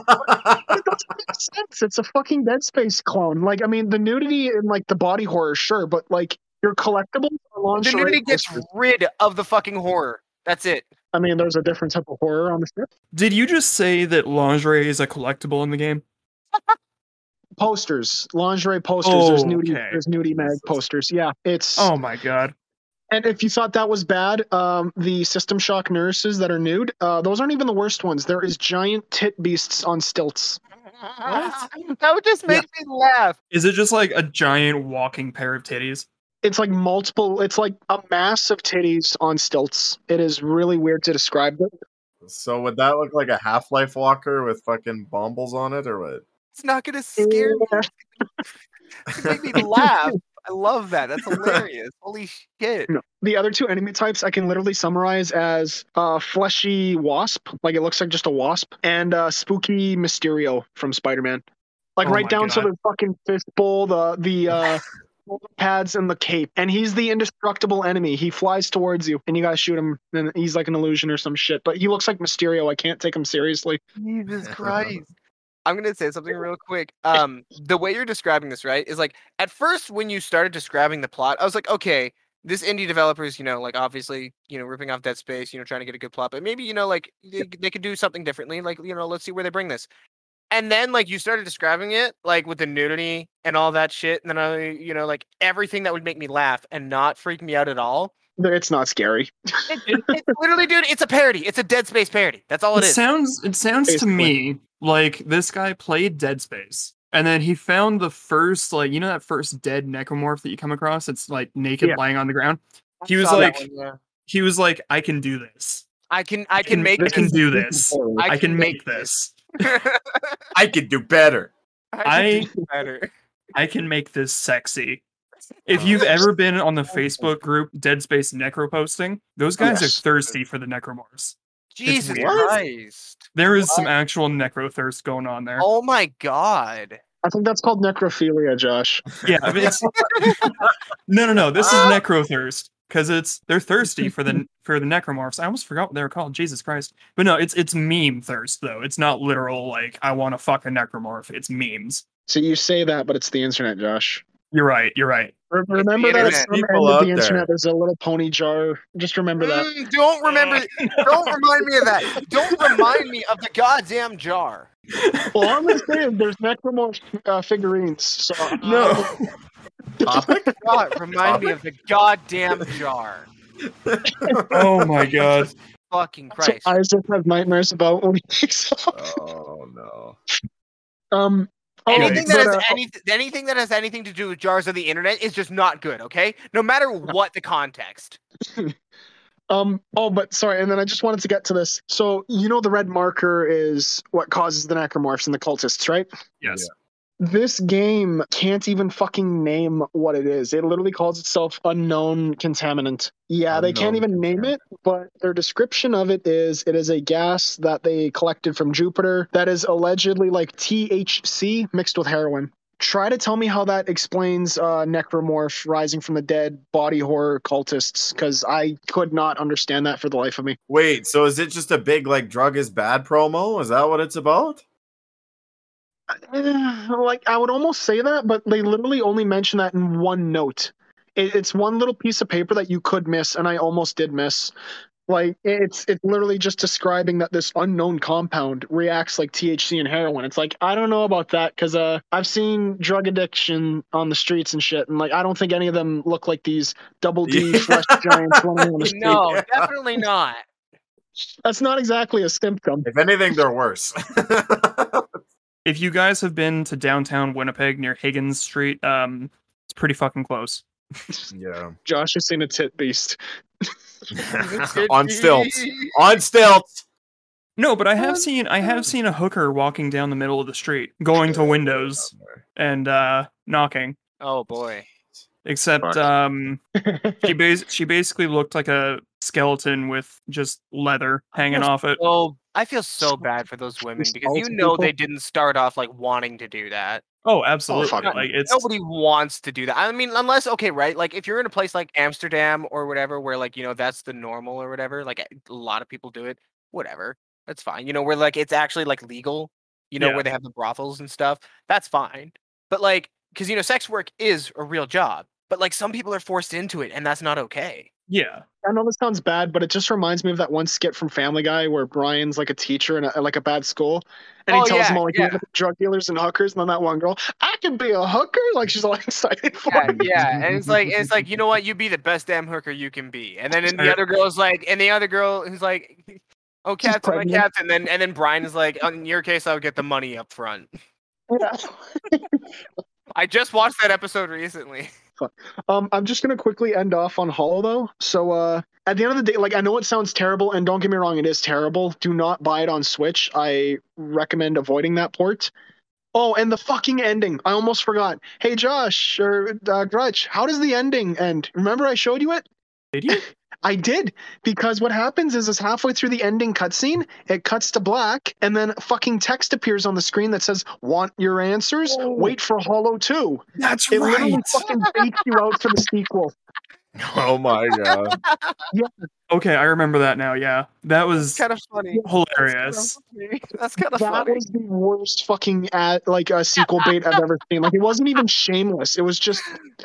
Speaker 2: It doesn't make sense. It's a fucking Dead Space clone. Like, I mean, the nudity and like the body horror, sure, but like your collectibles are
Speaker 3: the
Speaker 2: lingerie.
Speaker 3: nudity gets rid of the fucking horror. That's it.
Speaker 2: I mean, there's a different type of horror on the ship.
Speaker 1: Did you just say that lingerie is a collectible in the game? [LAUGHS]
Speaker 2: Posters, lingerie posters. there's
Speaker 1: Oh,
Speaker 2: nudie.
Speaker 1: okay.
Speaker 2: There's nudie mag posters. Yeah, it's.
Speaker 1: Oh my god.
Speaker 2: And if you thought that was bad, um, the System Shock nurses that are nude, uh, those aren't even the worst ones. There is giant tit beasts on stilts.
Speaker 3: That would just make me laugh.
Speaker 1: Is it just like a giant walking pair of titties?
Speaker 2: It's like multiple. It's like a mass of titties on stilts. It is really weird to describe it.
Speaker 4: So would that look like a Half Life walker with fucking bombles on it, or what?
Speaker 3: It's not gonna scare me. It's gonna make me laugh. [LAUGHS] I love that. That's hilarious. Holy shit.
Speaker 2: No. The other two enemy types I can literally summarize as uh, fleshy wasp, like it looks like just a wasp, and uh, spooky Mysterio from Spider-Man. Like
Speaker 1: Oh
Speaker 2: right
Speaker 1: my
Speaker 2: down to the fucking fist bowl, the the uh, shoulder [LAUGHS] pads, and the cape. And he's the indestructible enemy. He flies towards you, and you gotta shoot him. And he's like an illusion or some shit. But he looks like Mysterio. I can't take him seriously.
Speaker 3: Jesus [LAUGHS] Christ. I'm gonna say something real quick. Um, the way you're describing this, right, is like at first when you started describing the plot, I was like, okay, this indie developer is, you know, like obviously, you know, ripping off Dead Space, you know, trying to get a good plot, but maybe, you know, like they, they could do something differently. Like, you know, let's see where they bring this. And then like you started describing it like with the nudity and all that shit, and then I, you know, like everything that would make me laugh and not freak me out at all.
Speaker 2: It's not scary.
Speaker 3: It, [LAUGHS] it- it's literally, dude, it's a parody. It's a Dead Space parody. That's all it
Speaker 1: It
Speaker 3: is.
Speaker 1: sounds it sounds to me like this guy played Dead Space. And then he found the first, like, you know, that first dead necromorph that you come across? It's like naked
Speaker 2: Yeah.
Speaker 1: lying on the ground.
Speaker 3: I
Speaker 1: he was like-
Speaker 3: one, yeah.
Speaker 1: He was like, I can do this.
Speaker 3: I can, I can make this I
Speaker 1: can do this.
Speaker 3: I
Speaker 1: I,
Speaker 3: can
Speaker 1: can
Speaker 3: make
Speaker 1: make this.
Speaker 4: I could do better.
Speaker 3: I, can do better.
Speaker 1: I can make this sexy. Oh, if you've ever been on the Facebook group Dead Space Necro Posting, those guys
Speaker 2: Yes.
Speaker 1: are thirsty for the necromorphs.
Speaker 3: Jesus. Christ.
Speaker 1: There is some actual necro thirst going on there.
Speaker 3: Oh my god.
Speaker 2: I think that's called necrophilia, Josh.
Speaker 1: Yeah, I mean, it's [LAUGHS] [LAUGHS] no, no, no. This is ah. necro thirst because it's they're thirsty for the for the necromorphs. I almost forgot what they were called. Jesus Christ! But no, it's it's meme thirst though. It's not literal like I want to fuck a necromorph. It's memes.
Speaker 2: So you say that, but it's the internet, Josh.
Speaker 1: You're right. You're right.
Speaker 2: Re- Remember that at
Speaker 3: internet.
Speaker 2: some end
Speaker 4: People
Speaker 2: of
Speaker 4: out
Speaker 2: the
Speaker 4: there.
Speaker 2: internet, there's a little pony jar. Just remember that.
Speaker 3: Mm, don't remember. [LAUGHS] don't remind me of that. Don't remind me of the goddamn jar.
Speaker 2: Well, all I'm gonna say there's necromorph uh, figurines. So uh, [LAUGHS]
Speaker 1: No.
Speaker 4: Topic? [LAUGHS]
Speaker 3: God, remind me of the goddamn jar. [LAUGHS]
Speaker 1: oh my god.
Speaker 3: Fucking
Speaker 2: so
Speaker 3: Christ.
Speaker 2: Isaac has nightmares about when he wakes up.
Speaker 4: oh no.
Speaker 2: Um. oh,
Speaker 3: Anything that has
Speaker 2: uh,
Speaker 3: any, anything that has anything to do with jars on the internet is just not good. Okay, no matter [LAUGHS] what the context.
Speaker 2: Um. Oh, but sorry. And then I just wanted to get to this. So you know, the red marker is what causes the necromorphs and the cultists, right?
Speaker 1: Yes.
Speaker 2: This game can't even fucking name what it is. It literally calls itself unknown contaminant. Yeah, they can't even name it, but their description of it is it is a gas that they collected from Jupiter that is allegedly like THC mixed with heroin. Try to tell me how that explains uh, necromorph rising from the dead body horror cultists, because I could not understand that for the life of me.
Speaker 4: Wait, so is it just a big like drug is bad promo? Is that what it's about? [SIGHS]
Speaker 2: Like I would almost say that, but they literally only mention that in one note. It, it's one little piece of paper that you could miss, and I almost did miss. Like it's it's literally just describing that this unknown compound reacts like THC and heroin. It's like I don't know about that because uh I've seen drug addiction on the streets and shit, and like I don't think any of them look like these double D
Speaker 4: Yeah. [LAUGHS]
Speaker 2: flesh giants running on the street.
Speaker 3: No, definitely not.
Speaker 2: That's not exactly a symptom.
Speaker 4: If anything, they're worse. [LAUGHS]
Speaker 1: If you guys have been to downtown Winnipeg near Higgins Street, um, it's pretty fucking close.
Speaker 4: yeah.
Speaker 2: Josh has seen a tit beast. [LAUGHS]
Speaker 4: On stilts. On stilts.
Speaker 1: No, but I have seen I have seen a hooker walking down the middle of the street, going to windows and uh knocking.
Speaker 3: Oh boy.
Speaker 1: Except um [LAUGHS] she bas- she basically looked like a skeleton with just leather hanging off it.
Speaker 3: Oh, I feel so bad for those women because you know they didn't start off like wanting to do that.
Speaker 1: Oh, oh absolutely.
Speaker 2: fuck.
Speaker 1: like it's
Speaker 3: Nobody wants to do that. I mean, unless okay, right? Like if you're in a place like Amsterdam or whatever, where like you know that's the normal or whatever, like a lot of people do it. Whatever, that's fine. You know, where like it's actually like legal. You know,
Speaker 1: Yeah.
Speaker 3: where they have the brothels and stuff. That's fine. But like, because you know, sex work is a real job. But like, some people are forced into it, and that's not okay.
Speaker 1: Yeah.
Speaker 2: I know this sounds bad, but it just reminds me of that one skit from Family Guy where Brian's like a teacher in a, like a bad school, and he
Speaker 3: Oh,
Speaker 2: tells
Speaker 3: yeah,
Speaker 2: them all like
Speaker 3: yeah.
Speaker 2: Drug dealers and hookers, and then that one girl, I can be a hooker, like she's all [LAUGHS] excited for
Speaker 3: Yeah,
Speaker 2: it.
Speaker 3: yeah, and it's like it's like you know what, you be the best damn hooker you can be, and then and the
Speaker 1: Sure.
Speaker 3: other girl's like, and the other girl who's like, oh
Speaker 2: She's
Speaker 3: cats, my
Speaker 2: pregnant.
Speaker 3: cats, and then and then Brian is like, in your case, I'll get the money up front.
Speaker 2: Yeah. [LAUGHS]
Speaker 3: I just watched that episode recently.
Speaker 2: Um, I'm just gonna quickly end off on Hollow though. So uh, at the end of the day, like I know it sounds terrible, and don't get me wrong, it is terrible. Do not buy it on Switch. I recommend avoiding that port. Oh, and the fucking ending. I almost forgot. Hey Josh or uh, Grudge, how does the ending end? Remember I showed you it?
Speaker 1: Did you? [LAUGHS]
Speaker 2: I did because what happens is, is halfway through the ending cutscene, it cuts to black, and then fucking text appears on the screen that says, "Want your answers?
Speaker 1: Oh.
Speaker 2: Wait for Hollow 2.
Speaker 1: That's right.
Speaker 2: It literally fucking baits you out for the sequel. [LAUGHS]
Speaker 4: Oh my god.
Speaker 1: Okay, I remember that now. Yeah. That was
Speaker 3: kind of funny.
Speaker 1: hilarious.
Speaker 3: That's kind of funny.
Speaker 2: That
Speaker 3: funny.
Speaker 2: was the worst fucking ad, like a sequel bait I've ever seen. Like it wasn't even shameless. It was just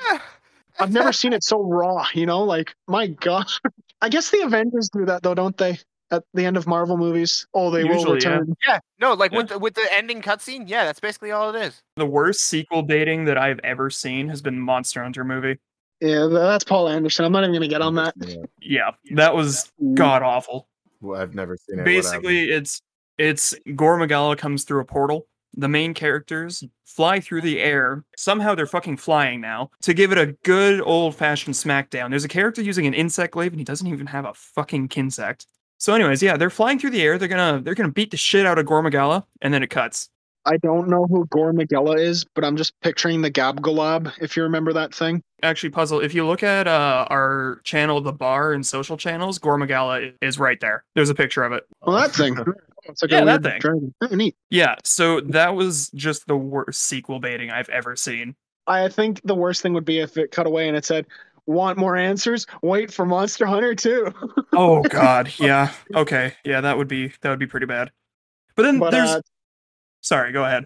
Speaker 2: [LAUGHS] I've never seen it so raw. You know, like my god. [LAUGHS] I guess the Avengers do that though, don't they? At the end of Marvel movies, oh, they will
Speaker 1: Usually, yeah.
Speaker 2: return.
Speaker 3: Yeah, no, like with the, with the ending cutscene, yeah, that's basically all it is.
Speaker 1: The worst sequel baiting that I've ever seen has been Monster Hunter movie.
Speaker 2: Yeah, that's Paul Anderson. I'm not even gonna get on that.
Speaker 4: Yeah.
Speaker 1: Yeah, that was mm. god awful.
Speaker 4: Well, I've never seen it.
Speaker 1: Basically, it's it's Gore Magala comes through a portal. The main characters fly through the air. Somehow they're fucking flying now to give it a good old fashioned smackdown. There's a character using an insect glaive and he doesn't even have a fucking kinsect. So, anyways, yeah, they're flying through the air. They're gonna they're gonna beat the shit out of Gore Magala, and then it cuts.
Speaker 2: I don't know who Gore Magala is, but I'm just picturing the Gabgalab, if you remember that thing.
Speaker 1: Actually, puzzle. If you look at uh, our channel, the bar and social channels, Gore Magala is right there. There's a picture of it.
Speaker 2: Well, that thing. [LAUGHS] It's like
Speaker 1: Yeah,
Speaker 2: a
Speaker 1: that thing.
Speaker 2: dragon. Oh, neat.
Speaker 1: Yeah, so that was just the worst sequel baiting I've ever seen.
Speaker 2: I think the worst thing would be if it cut away and it said, "Want more answers? Wait for Monster Hunter 2.
Speaker 1: Oh [LAUGHS] god, yeah. Okay. Yeah, that would be that would be pretty bad. But then
Speaker 2: but
Speaker 1: there's
Speaker 2: uh,
Speaker 1: sorry, go ahead.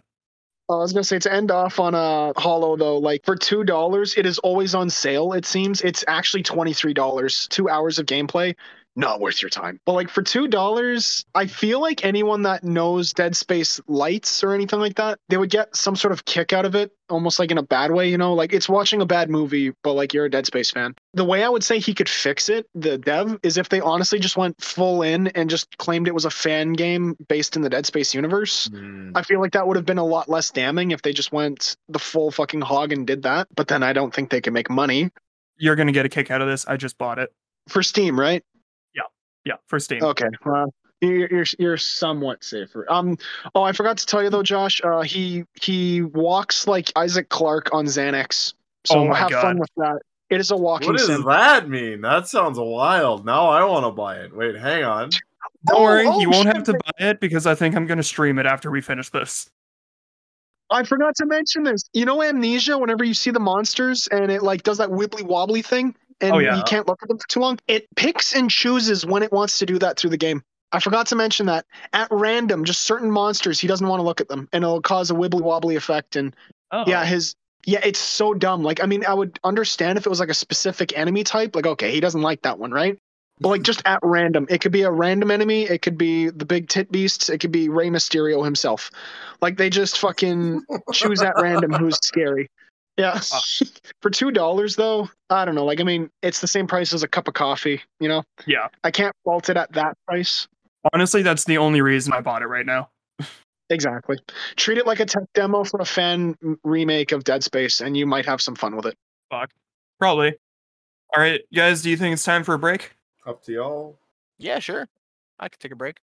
Speaker 2: I was gonna say to end off on a hollow though, like for two dollars, it is always on sale. It seems it's actually twenty three dollars. Two hours of gameplay. Not worth your time. But like for two dollars, I feel like anyone that knows Dead Space lights or anything like that, they would get some sort of kick out of it, almost like in a bad way, you know? Like it's watching a bad movie, but like you're a Dead Space fan. The way I would say he could fix it, the dev, is if they honestly just went full in and just claimed it was a fan game based in the Dead Space universe.
Speaker 4: Hmm.
Speaker 2: I feel like that would have been a lot less damning if they just went the full fucking hog and did that. But then I don't think they can make money
Speaker 1: You're gonna get a kick out of this. I just bought it.
Speaker 2: for Steam, right?
Speaker 1: Yeah, for Steam.
Speaker 2: Okay, well, you're, you're you're somewhat safer. Um. Oh, I forgot to tell you though, Josh. Uh, he he walks like Isaac Clarke on Xanax. So
Speaker 1: Oh my
Speaker 2: have
Speaker 1: God.
Speaker 2: fun with that. It is a walking
Speaker 4: What does
Speaker 2: sim.
Speaker 4: that mean? That sounds wild. Now I want to buy it. Wait, hang on.
Speaker 1: Don't
Speaker 2: Oh,
Speaker 1: worry,
Speaker 2: oh,
Speaker 1: you won't
Speaker 2: shit.
Speaker 1: have to buy it because I think I'm gonna stream it after we finish this.
Speaker 2: I forgot to mention this. You know, amnesia. Whenever you see the monsters and it like does that wibbly wobbly thing, and
Speaker 1: Oh, yeah.
Speaker 2: you can't look at them for too long, it picks and chooses when it wants to do that through the game. I forgot to mention that at random, just certain monsters, he doesn't want to look at them, and it'll cause a wibbly wobbly effect. And
Speaker 1: Oh,
Speaker 2: yeah, his yeah, it's so dumb. Like, I mean, I would understand if it was like a specific enemy type. Like, okay, he doesn't like that one, right? But like just at random, it could be a random enemy. It could be the big tit beasts. It could be Rey Mysterio himself. Like they just fucking choose at random who's scary. Yeah. Uh, [LAUGHS] for two dollars though, I don't know. Like I mean, it's the same price as a cup of coffee. You know,
Speaker 1: yeah.
Speaker 2: I can't fault it at that price.
Speaker 1: Honestly, that's the only reason I bought it right now.
Speaker 2: Exactly. Treat it like a tech demo for a fan remake of Dead Space, and you might have some fun with it. Fuck.
Speaker 1: Probably. All right, guys. Do you think it's time for a break?
Speaker 4: Up to y'all.
Speaker 3: Yeah, sure. I could take a break.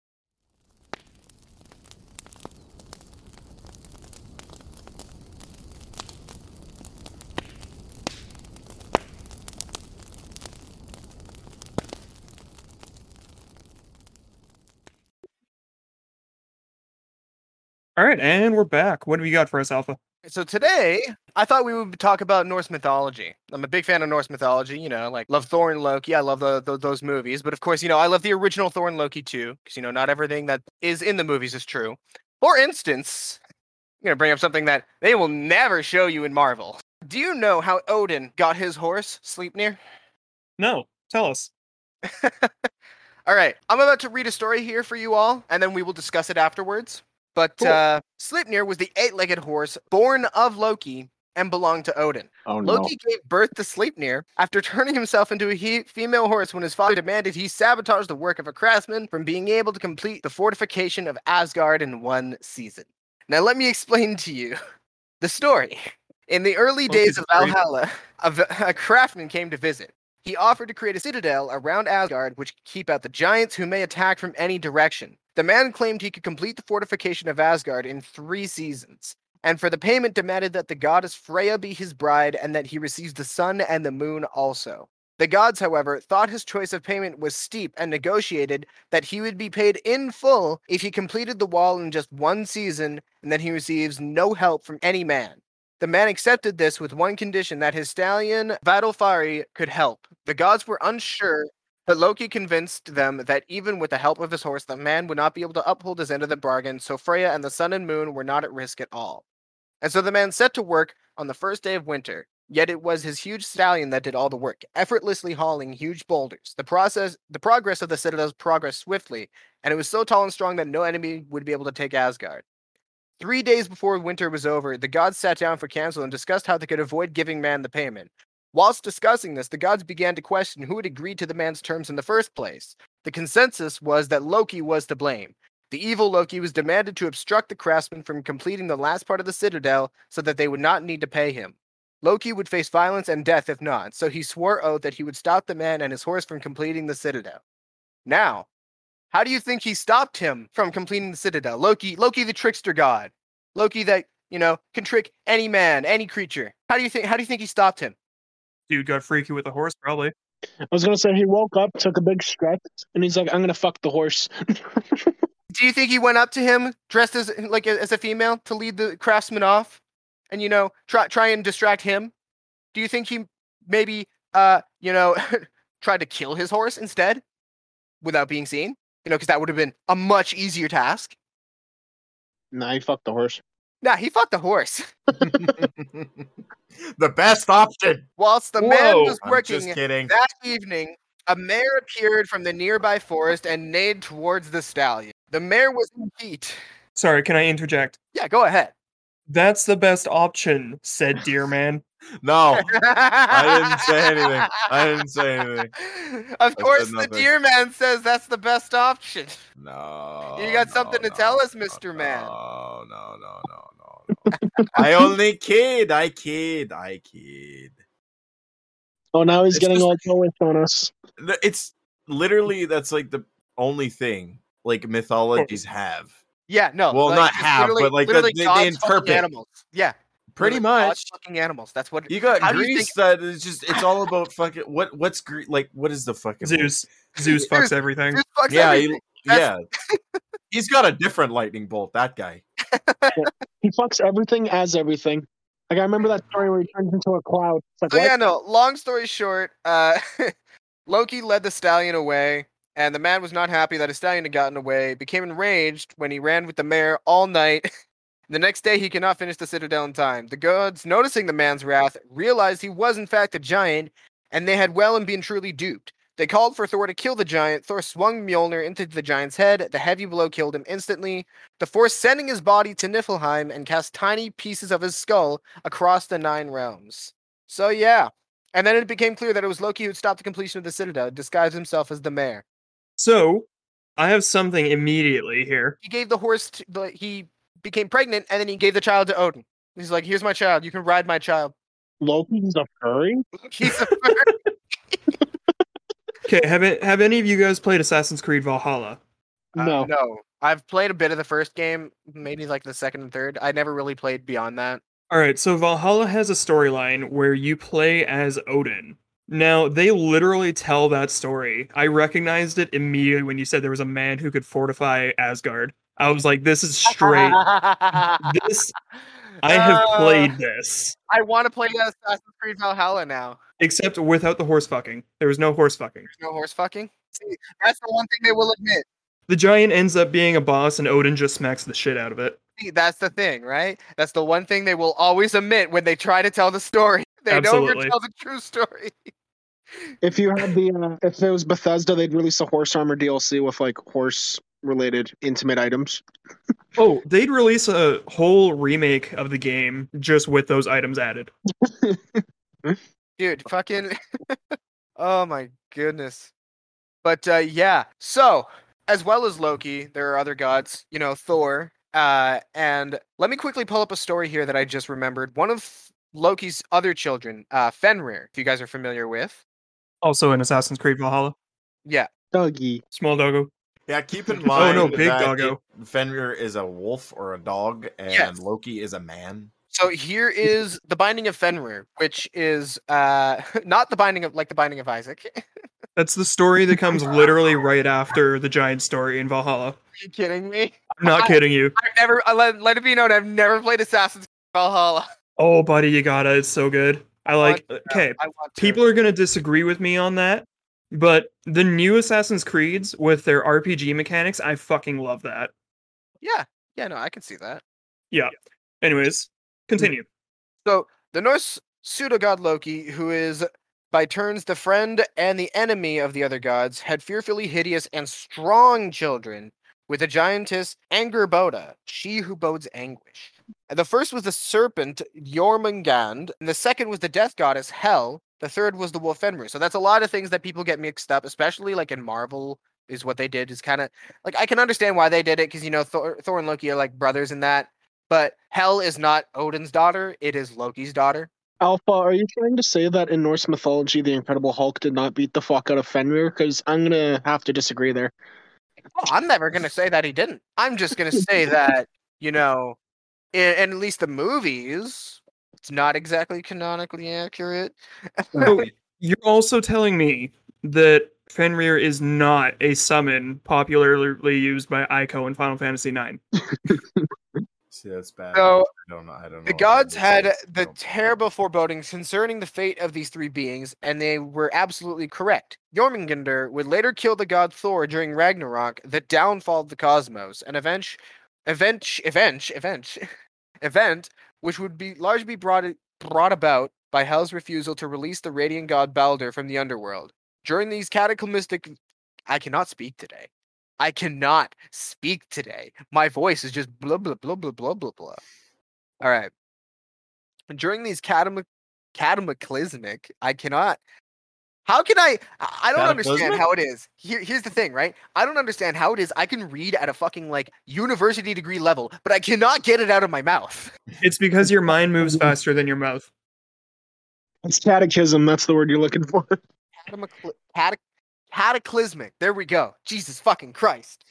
Speaker 1: All right, and we're back. What have you got for us, Alpha?
Speaker 3: So today, I thought we would talk about Norse mythology. I'm a big fan of Norse mythology. You know, like love Thor and Loki. I love the, the, those movies, but of course, you know, I love the original Thor and Loki too, because you know, not everything that is in the movies is true. For instance, I'm gonna bring up something that they will never show you in Marvel. Do you know how Odin got his horse Sleipnir?
Speaker 1: No, tell us. [LAUGHS]
Speaker 3: All right, I'm about to read a story here for you all, and then we will discuss it afterwards. But
Speaker 2: Cool.
Speaker 3: uh, Sleipnir was the eight-legged horse born of Loki and belonged to Odin.
Speaker 2: Oh
Speaker 3: Loki gave birth to Sleipnir after [LAUGHS] turning himself into a he- female horse when his father demanded he sabotage the work of a craftsman from being able to complete the fortification of Asgard in one season. Now, let me explain to you [LAUGHS] the story. In the early days of. Valhalla, a, v- [LAUGHS] a craftsman came to visit. He offered to create a citadel around Asgard which could keep out the giants who may attack from any direction. The man claimed he could complete the fortification of Asgard in three seasons and for the payment demanded that the goddess Freya be his bride and that he receives the sun and the moon also. The gods, however, thought his choice of payment was steep and negotiated that he would be paid in full if he completed the wall in just one season and that he receives no help from any man. The man accepted this with one condition that his stallion Svadilfari could help. The gods were unsure, but Loki convinced them that even with the help of his horse, the man would not be able to uphold his end of the bargain, so Freya and the sun and moon were not at risk at all. And so the man set to work on the first day of winter. Yet it was his huge stallion that did all the work, effortlessly hauling huge boulders. The process, the progress of the citadels progressed swiftly, and it was so tall and strong that no enemy would be able to take Asgard. Three days before winter was over, the gods sat down for council and discussed how they could avoid giving man the payment. Whilst discussing this, the gods began to question who had agreed to the man's terms in the first place. The consensus was that Loki was to blame. The evil Loki was demanded to obstruct the craftsmen from completing the last part of the citadel so that they would not need to pay him. Loki would face violence and death if not, so he swore oath that he would stop the man and his horse from completing the citadel. Now, how do you think he stopped him from completing the citadel? Loki, Loki the trickster god. Loki that, you know, can trick any man, any creature. How do you think how do you think he stopped him?
Speaker 1: Dude got freaky with a horse, probably.
Speaker 2: I was gonna say he woke up, took a big stretch, and he's like, "I'm gonna fuck the horse." [LAUGHS]
Speaker 3: Do you think he went up to him dressed as like as a female to lead the craftsman off and you know, try try and distract him? Do you think he maybe uh, you know, [LAUGHS] tried to kill his horse instead without being seen? You know, because that would have been a much easier task.
Speaker 2: nah, he fucked the horse.
Speaker 3: Nah, he fought the horse. [LAUGHS]
Speaker 4: the best option.
Speaker 3: Whilst the man was
Speaker 4: I'm
Speaker 3: working that evening A mare appeared from the nearby forest and neighed towards the stallion. The mare was in heat.
Speaker 1: Sorry, can I interject?
Speaker 3: Yeah, go ahead.
Speaker 1: That's the best option, said Deer Man. [LAUGHS]
Speaker 4: No, I didn't say anything. I didn't say anything.
Speaker 3: Of
Speaker 4: said
Speaker 3: course, the
Speaker 4: nothing.
Speaker 3: deer man says that's the best option.
Speaker 4: No.
Speaker 3: You got
Speaker 4: no,
Speaker 3: something to
Speaker 4: no,
Speaker 3: tell us,
Speaker 4: no,
Speaker 3: Mr. Man.
Speaker 4: No, no, no, no, no. no. I only kid. I kid. I kid.
Speaker 2: Oh, now he's
Speaker 4: It's
Speaker 2: getting
Speaker 4: just-
Speaker 2: all Jewish on us.
Speaker 4: It's literally that's like the only thing like mythologies have.
Speaker 3: Yeah, no.
Speaker 4: Well,
Speaker 3: like,
Speaker 4: not
Speaker 3: just
Speaker 4: have, but, like, the-
Speaker 3: literally
Speaker 4: they- they interpret.
Speaker 3: animals. Yeah,
Speaker 4: Pretty
Speaker 3: literally
Speaker 4: much.
Speaker 3: gods fucking animals. That's what.
Speaker 4: You got
Speaker 3: How do you
Speaker 4: Greece
Speaker 3: think-
Speaker 4: that is just it's all about fucking what what's Greece like what is the fucking
Speaker 1: Zeus. Zeus fucks everything.
Speaker 3: Zeus fucks
Speaker 4: Yeah,
Speaker 3: everything.
Speaker 4: he, yeah. He's got a different lightning bolt, that guy.
Speaker 2: He fucks everything as everything. Like I remember that story where he turns into a cloud. Like
Speaker 3: So
Speaker 2: what?
Speaker 3: yeah, no. Long story short, uh, [LAUGHS] Loki led the stallion away, and the man was not happy that his stallion had gotten away. Became enraged when he ran with the mare all night. [LAUGHS] the next day, he could not finish the citadel in time. The gods, noticing the man's wrath, realized he was in fact a giant, and they had well and been truly duped. They called for Thor to kill the giant. Thor swung Mjolnir into the giant's head. The heavy blow killed him instantly. The force sending his body to Niflheim and cast tiny pieces of his skull across the nine realms. So yeah. And then it became clear that it was Loki who'd stopped the completion of the Citadel, disguised himself as the mare.
Speaker 1: So, I have something immediately here.
Speaker 3: He gave the horse to, the, he became pregnant and then he gave the child to Odin. He's like, "Here's my child. You can ride my child."
Speaker 2: Loki's a furry?
Speaker 3: He's a [LAUGHS] [LAUGHS]
Speaker 1: Okay, have it, have any of you guys played Assassin's Creed Valhalla?
Speaker 3: Uh,
Speaker 2: No.
Speaker 3: no. I've played a bit of the first game, maybe like the second and third. I never really played beyond that.
Speaker 1: All right, so Valhalla has a storyline where you play as Odin. Now, they literally tell that story. I recognized it immediately when you said there was a man who could fortify Asgard. I was like, this is straight. [LAUGHS] this I have
Speaker 3: Uh,
Speaker 1: played this,
Speaker 3: I want to play Assassin's Creed Valhalla now.
Speaker 1: except without the horse fucking. There was no horse fucking.
Speaker 3: There's no horse fucking. See, that's the one thing they will admit.
Speaker 1: The giant ends up being a boss, and Odin just smacks the shit out of it.
Speaker 3: See, that's the thing, right? That's the one thing they will always admit when they try to tell the story. [LAUGHS] They
Speaker 1: Absolutely.
Speaker 3: never tell the true story.
Speaker 2: If you had the uh, if it was Bethesda, they'd release a horse armor DLC with like horse related intimate items.
Speaker 1: Oh, they'd release a whole remake of the game just with those items added. [LAUGHS]
Speaker 3: Dude, fucking [LAUGHS] Oh my goodness. But uh yeah. So, as well as Loki, there are other gods, you know, Thor. Uh and let me quickly pull up a story here that I just remembered. One of Loki's other children, uh Fenrir, if you guys are familiar with.
Speaker 1: Also in Assassin's Creed Valhalla.
Speaker 3: Yeah.
Speaker 2: Dougie.
Speaker 1: Small doggo.
Speaker 4: Yeah, keep in mind. [LAUGHS]
Speaker 1: Oh, no, big
Speaker 4: that
Speaker 1: doggo.
Speaker 4: Fenrir is a wolf or a dog, and
Speaker 3: Yes.
Speaker 4: Loki is a man.
Speaker 3: So here is the binding of Fenrir, which is uh [LAUGHS] not the binding of like the binding of Isaac. [LAUGHS]
Speaker 1: That's the story that comes literally right after the giant story in Valhalla.
Speaker 3: Are you kidding me?
Speaker 1: I'm not
Speaker 3: I-
Speaker 1: kidding you.
Speaker 3: I've never uh, let, let it be known I've never played Assassin's Creed Valhalla.
Speaker 1: Oh, buddy, you gotta. It's so good. I like.
Speaker 3: want
Speaker 1: Okay,
Speaker 3: I
Speaker 1: people are gonna disagree with me on that, but the new Assassin's Creeds with their RPG mechanics, I fucking love that.
Speaker 3: Yeah, yeah, no, I can see that. Yeah.
Speaker 1: Anyways, mm-hmm. continue.
Speaker 3: So the Norse pseudo god Loki, who is by turns the friend and the enemy of the other gods, had fearfully hideous and strong children with a giantess Angerboda, she who bodes anguish. And the first was the serpent Jormungand, and the second was the death goddess Hel. The third was the wolf Fenrir. So that's a lot of things that people get mixed up, especially like in Marvel. Is what they did is kind of like I can understand why they did it because you know Thor, Thor and Loki are like brothers in that, but Hel is not Odin's daughter; it is Loki's daughter.
Speaker 2: Alpha, are you trying to say that in Norse mythology the Incredible Hulk did not beat the fuck out of Fenrir? Because I'm gonna have to disagree there.
Speaker 3: Oh, I'm never gonna say that he didn't. I'm just gonna say that you know, in, in at least the movies, it's not exactly canonically accurate.
Speaker 1: So [LAUGHS] you're also telling me that Fenrir is not a summon popularly used by Eiko in Final Fantasy IX.
Speaker 4: See, that's bad.
Speaker 3: So,
Speaker 4: I don't. I don't.
Speaker 3: The
Speaker 4: if
Speaker 3: gods had
Speaker 4: makes
Speaker 3: the terrible forebodings concerning the fate of these three beings, and they were absolutely correct. Jormungandr would later kill the god Thor during Ragnarok, the downfall of the cosmos, an [LAUGHS] event, event, event, event, event, which would be largely brought brought about by Hel's refusal to release the radiant god Balder from the underworld. During these cataclysmic, I cannot speak today. I cannot speak today. My voice is just blah blah blah blah blah blah blah. All right. During these cataclysmic, cataclysmic, I cannot. How can I? I I don't understand how it is. Here, here's the thing, right? I don't understand how it is. I can read at a fucking like university degree level, but I cannot get it out of my mouth.
Speaker 1: It's because your mind moves faster than your mouth.
Speaker 2: It's catechism. That's the word you're looking for. [LAUGHS]
Speaker 3: Catacly- catac- cataclysmic. There we go. Jesus fucking Christ.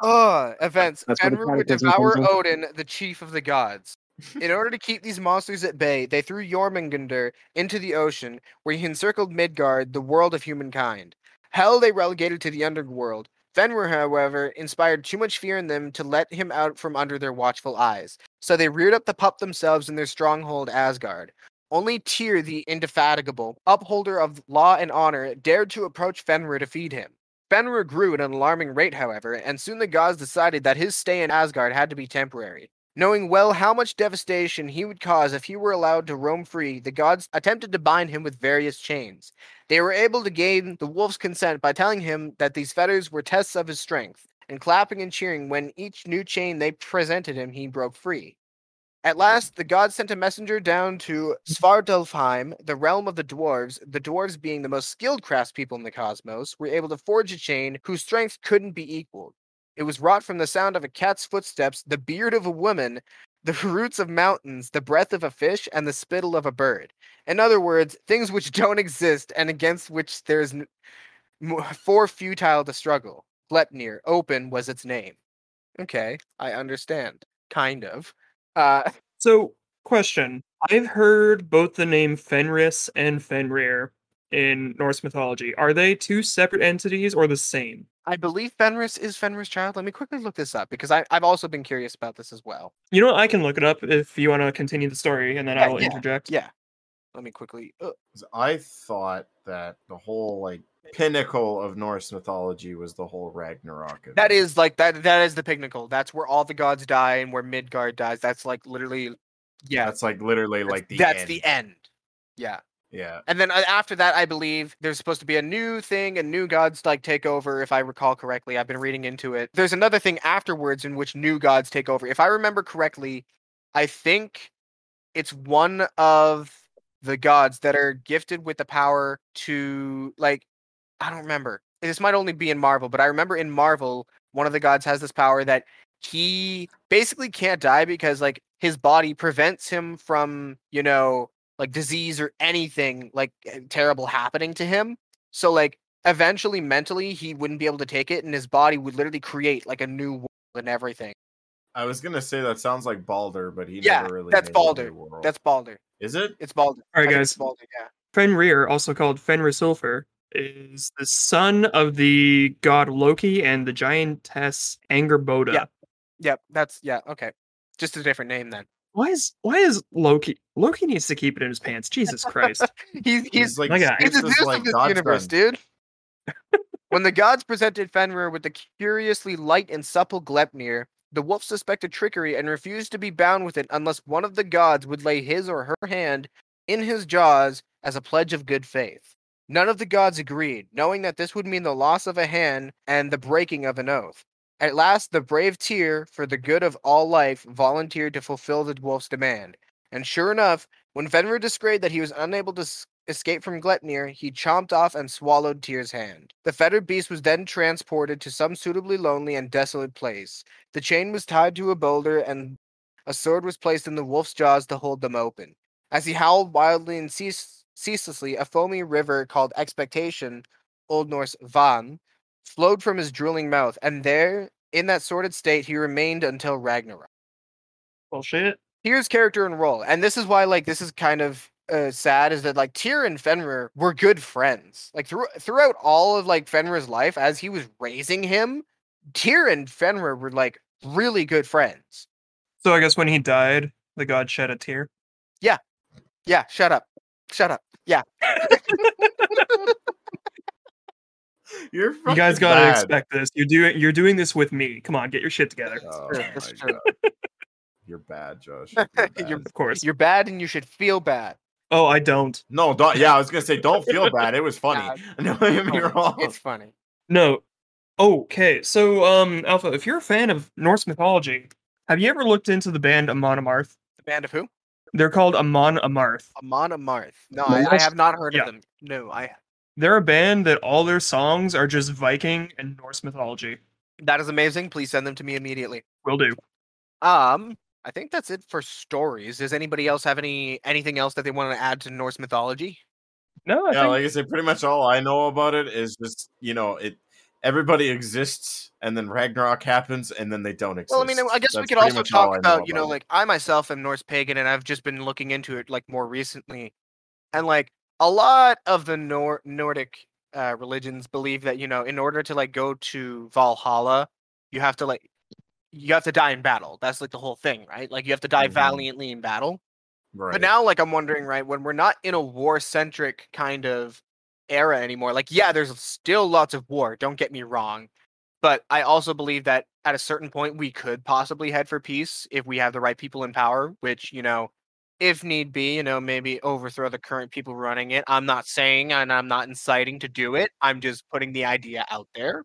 Speaker 3: Uh, events.
Speaker 2: That's what
Speaker 3: would devour. Odin, the chief of the gods. In order to keep these monsters at bay, they threw Jormungandr into the ocean, where he encircled Midgard, the world of humankind. Hel they relegated to the underworld. Fenrir, however, inspired too much fear in them to let him out from under their watchful eyes. So they reared up the pup themselves in their stronghold Asgard. Only Tyr, the indefatigable, upholder of law and honor, dared to approach Fenrir to feed him. Fenrir grew at an alarming rate, however, and soon the gods decided that his stay in Asgard had to be temporary. Knowing well how much devastation he would cause if he were allowed to roam free, the gods attempted to bind him with various chains. They were able to gain the wolf's consent by telling him that these fetters were tests of his strength, and clapping and cheering when each new chain they presented him he broke free. At last, the gods sent a messenger down to Svartalfheim, the realm of the dwarves. The dwarves, being the most skilled craftspeople in the cosmos, were able to forge a chain whose strength couldn't be equaled. It was wrought from the sound of a cat's footsteps, the beard of a woman, the [LAUGHS] roots of mountains, the breath of a fish, and the spittle of a bird. In other words, things which [LAUGHS] don't exist and against which there is n- for futile to struggle. Gleipnir, open was its name. Okay, I understand. Kind of. Uh, [LAUGHS]
Speaker 1: So, question. I've heard both the name Fenris and Fenrir in Norse mythology. Are they two separate entities or the same?
Speaker 3: I believe Fenris is Fenris' child. Let me quickly look this up because I, I've also been curious about this as well.
Speaker 1: You know what? I can look it up if you want to continue the story, and then
Speaker 3: Yeah,
Speaker 1: I will
Speaker 3: yeah,
Speaker 1: interject.
Speaker 3: Yeah. Let me quickly. Uh,
Speaker 4: 'Cause I thought that the whole like pinnacle of Norse mythology was the whole Ragnarok.
Speaker 3: that
Speaker 4: event.
Speaker 3: is like that. That is the pinnacle. That's where all the gods die and where Midgard dies. That's like literally. Yeah.
Speaker 4: that's like literally
Speaker 3: that's-
Speaker 4: like the
Speaker 3: that's
Speaker 4: end.
Speaker 3: the end. Yeah.
Speaker 4: Yeah.
Speaker 3: And then uh, after that, I believe there's supposed to be a new thing, a new gods like take over. If I recall correctly, I've been reading into it. There's another thing afterwards in which new gods take over. If I remember correctly, I think it's one of the gods that are gifted with the power to like. I don't remember. This might only be in Marvel, but I remember in Marvel, one of the gods has this power that he basically can't die because like his body prevents him from, you know, like disease or anything like eh, terrible happening to him. So like eventually mentally he wouldn't be able to take it and his body would literally create like a new world and everything.
Speaker 4: I was gonna say that sounds like Balder, but he
Speaker 3: Yeah,
Speaker 4: never really.
Speaker 3: that's
Speaker 4: made a new
Speaker 3: Balder.
Speaker 4: world.
Speaker 3: That's Balder.
Speaker 4: is it?
Speaker 3: It's Balder.
Speaker 1: All right,
Speaker 3: I
Speaker 1: guys.
Speaker 3: Balder, yeah.
Speaker 1: Fenrir, also called Fenrisulfr, is the son of the god Loki and the giantess Angerboda.
Speaker 3: Yeah. Yep, that's yeah, okay. Just a different name then.
Speaker 1: Why is why is Loki Loki needs to keep it in his pants? Jesus Christ. [LAUGHS]
Speaker 3: he's
Speaker 4: He's
Speaker 3: he's
Speaker 4: like
Speaker 1: my guy.
Speaker 3: he's
Speaker 4: this
Speaker 3: the Zeus
Speaker 4: like
Speaker 3: of this
Speaker 4: God's
Speaker 3: universe,
Speaker 4: son.
Speaker 3: dude. [LAUGHS] when the gods presented Fenrir with the curiously light and supple Gleipnir, the wolf suspected trickery and refused to be bound with it unless one of the gods would lay his or her hand in his jaws as a pledge of good faith. None of the gods agreed, knowing that this would mean the loss of a hand and the breaking of an oath. At last, the brave Tyr, for the good of all life, volunteered to fulfill the wolf's demand. And sure enough, when Fenrir disclosed that he was unable to escape from Gleipnir, he chomped off and swallowed Tyr's hand. The fettered beast was then transported to some suitably lonely and desolate place. The chain was tied to a boulder, and a sword was placed in the wolf's jaws to hold them open. As he howled wildly and cease- ceaselessly, a foamy river called Expectation, Old Norse Van, flowed from his drooling mouth, and there, in that sordid state, he remained until Ragnarok.
Speaker 1: Bullshit.
Speaker 3: Tyr's character and role, and this is why like this is kind of uh, sad, is that like Tyr and Fenrir were good friends. Like through, throughout all of like Fenrir's life, as he was raising him, Tyr and Fenrir were like really good friends.
Speaker 1: So I guess when he died, the god shed a tear.
Speaker 3: Yeah, Yeah, shut up, shut up. Yeah, [LAUGHS] [LAUGHS] [LAUGHS]
Speaker 4: You're
Speaker 1: You guys gotta
Speaker 4: bad.
Speaker 1: expect this. You're doing you're doing this with me. Come on, get your shit together.
Speaker 4: Oh
Speaker 3: that's true.
Speaker 4: You're bad, Josh. You're [LAUGHS] bad.
Speaker 3: You're-
Speaker 1: Of course.
Speaker 3: you're bad, and you should feel bad.
Speaker 1: Oh, I don't.
Speaker 4: No, don't. Yeah, I was gonna say, don't feel bad. It was [LAUGHS] funny. No, [LAUGHS] don't get me wrong.
Speaker 3: It's funny.
Speaker 1: No. Okay, so um, Alpha, if you're a fan of Norse mythology, have you ever looked into the band Amon Amarth?
Speaker 3: The band of who?
Speaker 1: They're called Amon Amarth.
Speaker 3: Amon Amarth. No,
Speaker 2: No,
Speaker 3: I, I have not heard
Speaker 1: Yeah.
Speaker 3: of them. No, I.
Speaker 1: They're a band that all their songs are just Viking and Norse mythology.
Speaker 3: That is amazing. Please send them to me immediately.
Speaker 1: Will do.
Speaker 3: Um, I think that's it for stories. Does anybody else have any anything else that they want to add to Norse mythology?
Speaker 1: No, I
Speaker 4: yeah,
Speaker 1: think
Speaker 4: like I said, pretty much all I know about it is just you know it. Everybody exists, and then Ragnarok happens, and then they don't exist.
Speaker 3: Well, I mean, I guess we could also talk
Speaker 4: I know
Speaker 3: about, you know,
Speaker 4: it.
Speaker 3: like I myself am Norse pagan, and I've just been looking into it like more recently, and like a lot of the Nor- Nordic uh, religions believe that you know, in order to like go to Valhalla, you have to like you have to die in battle. That's like the whole thing, right? Like you have to die
Speaker 4: Mhm.
Speaker 3: valiantly in battle.
Speaker 4: right.
Speaker 3: But now, like, I'm wondering, right, when we're not in a war centric kind of era anymore, like, yeah, there's still lots of war, don't get me wrong. But I also believe that at a certain point, we could possibly head for peace if we have the right people in power, which, you know, if need be, you know, maybe overthrow the current people running it. I'm not saying and I'm not inciting to do it. I'm just putting the idea out there.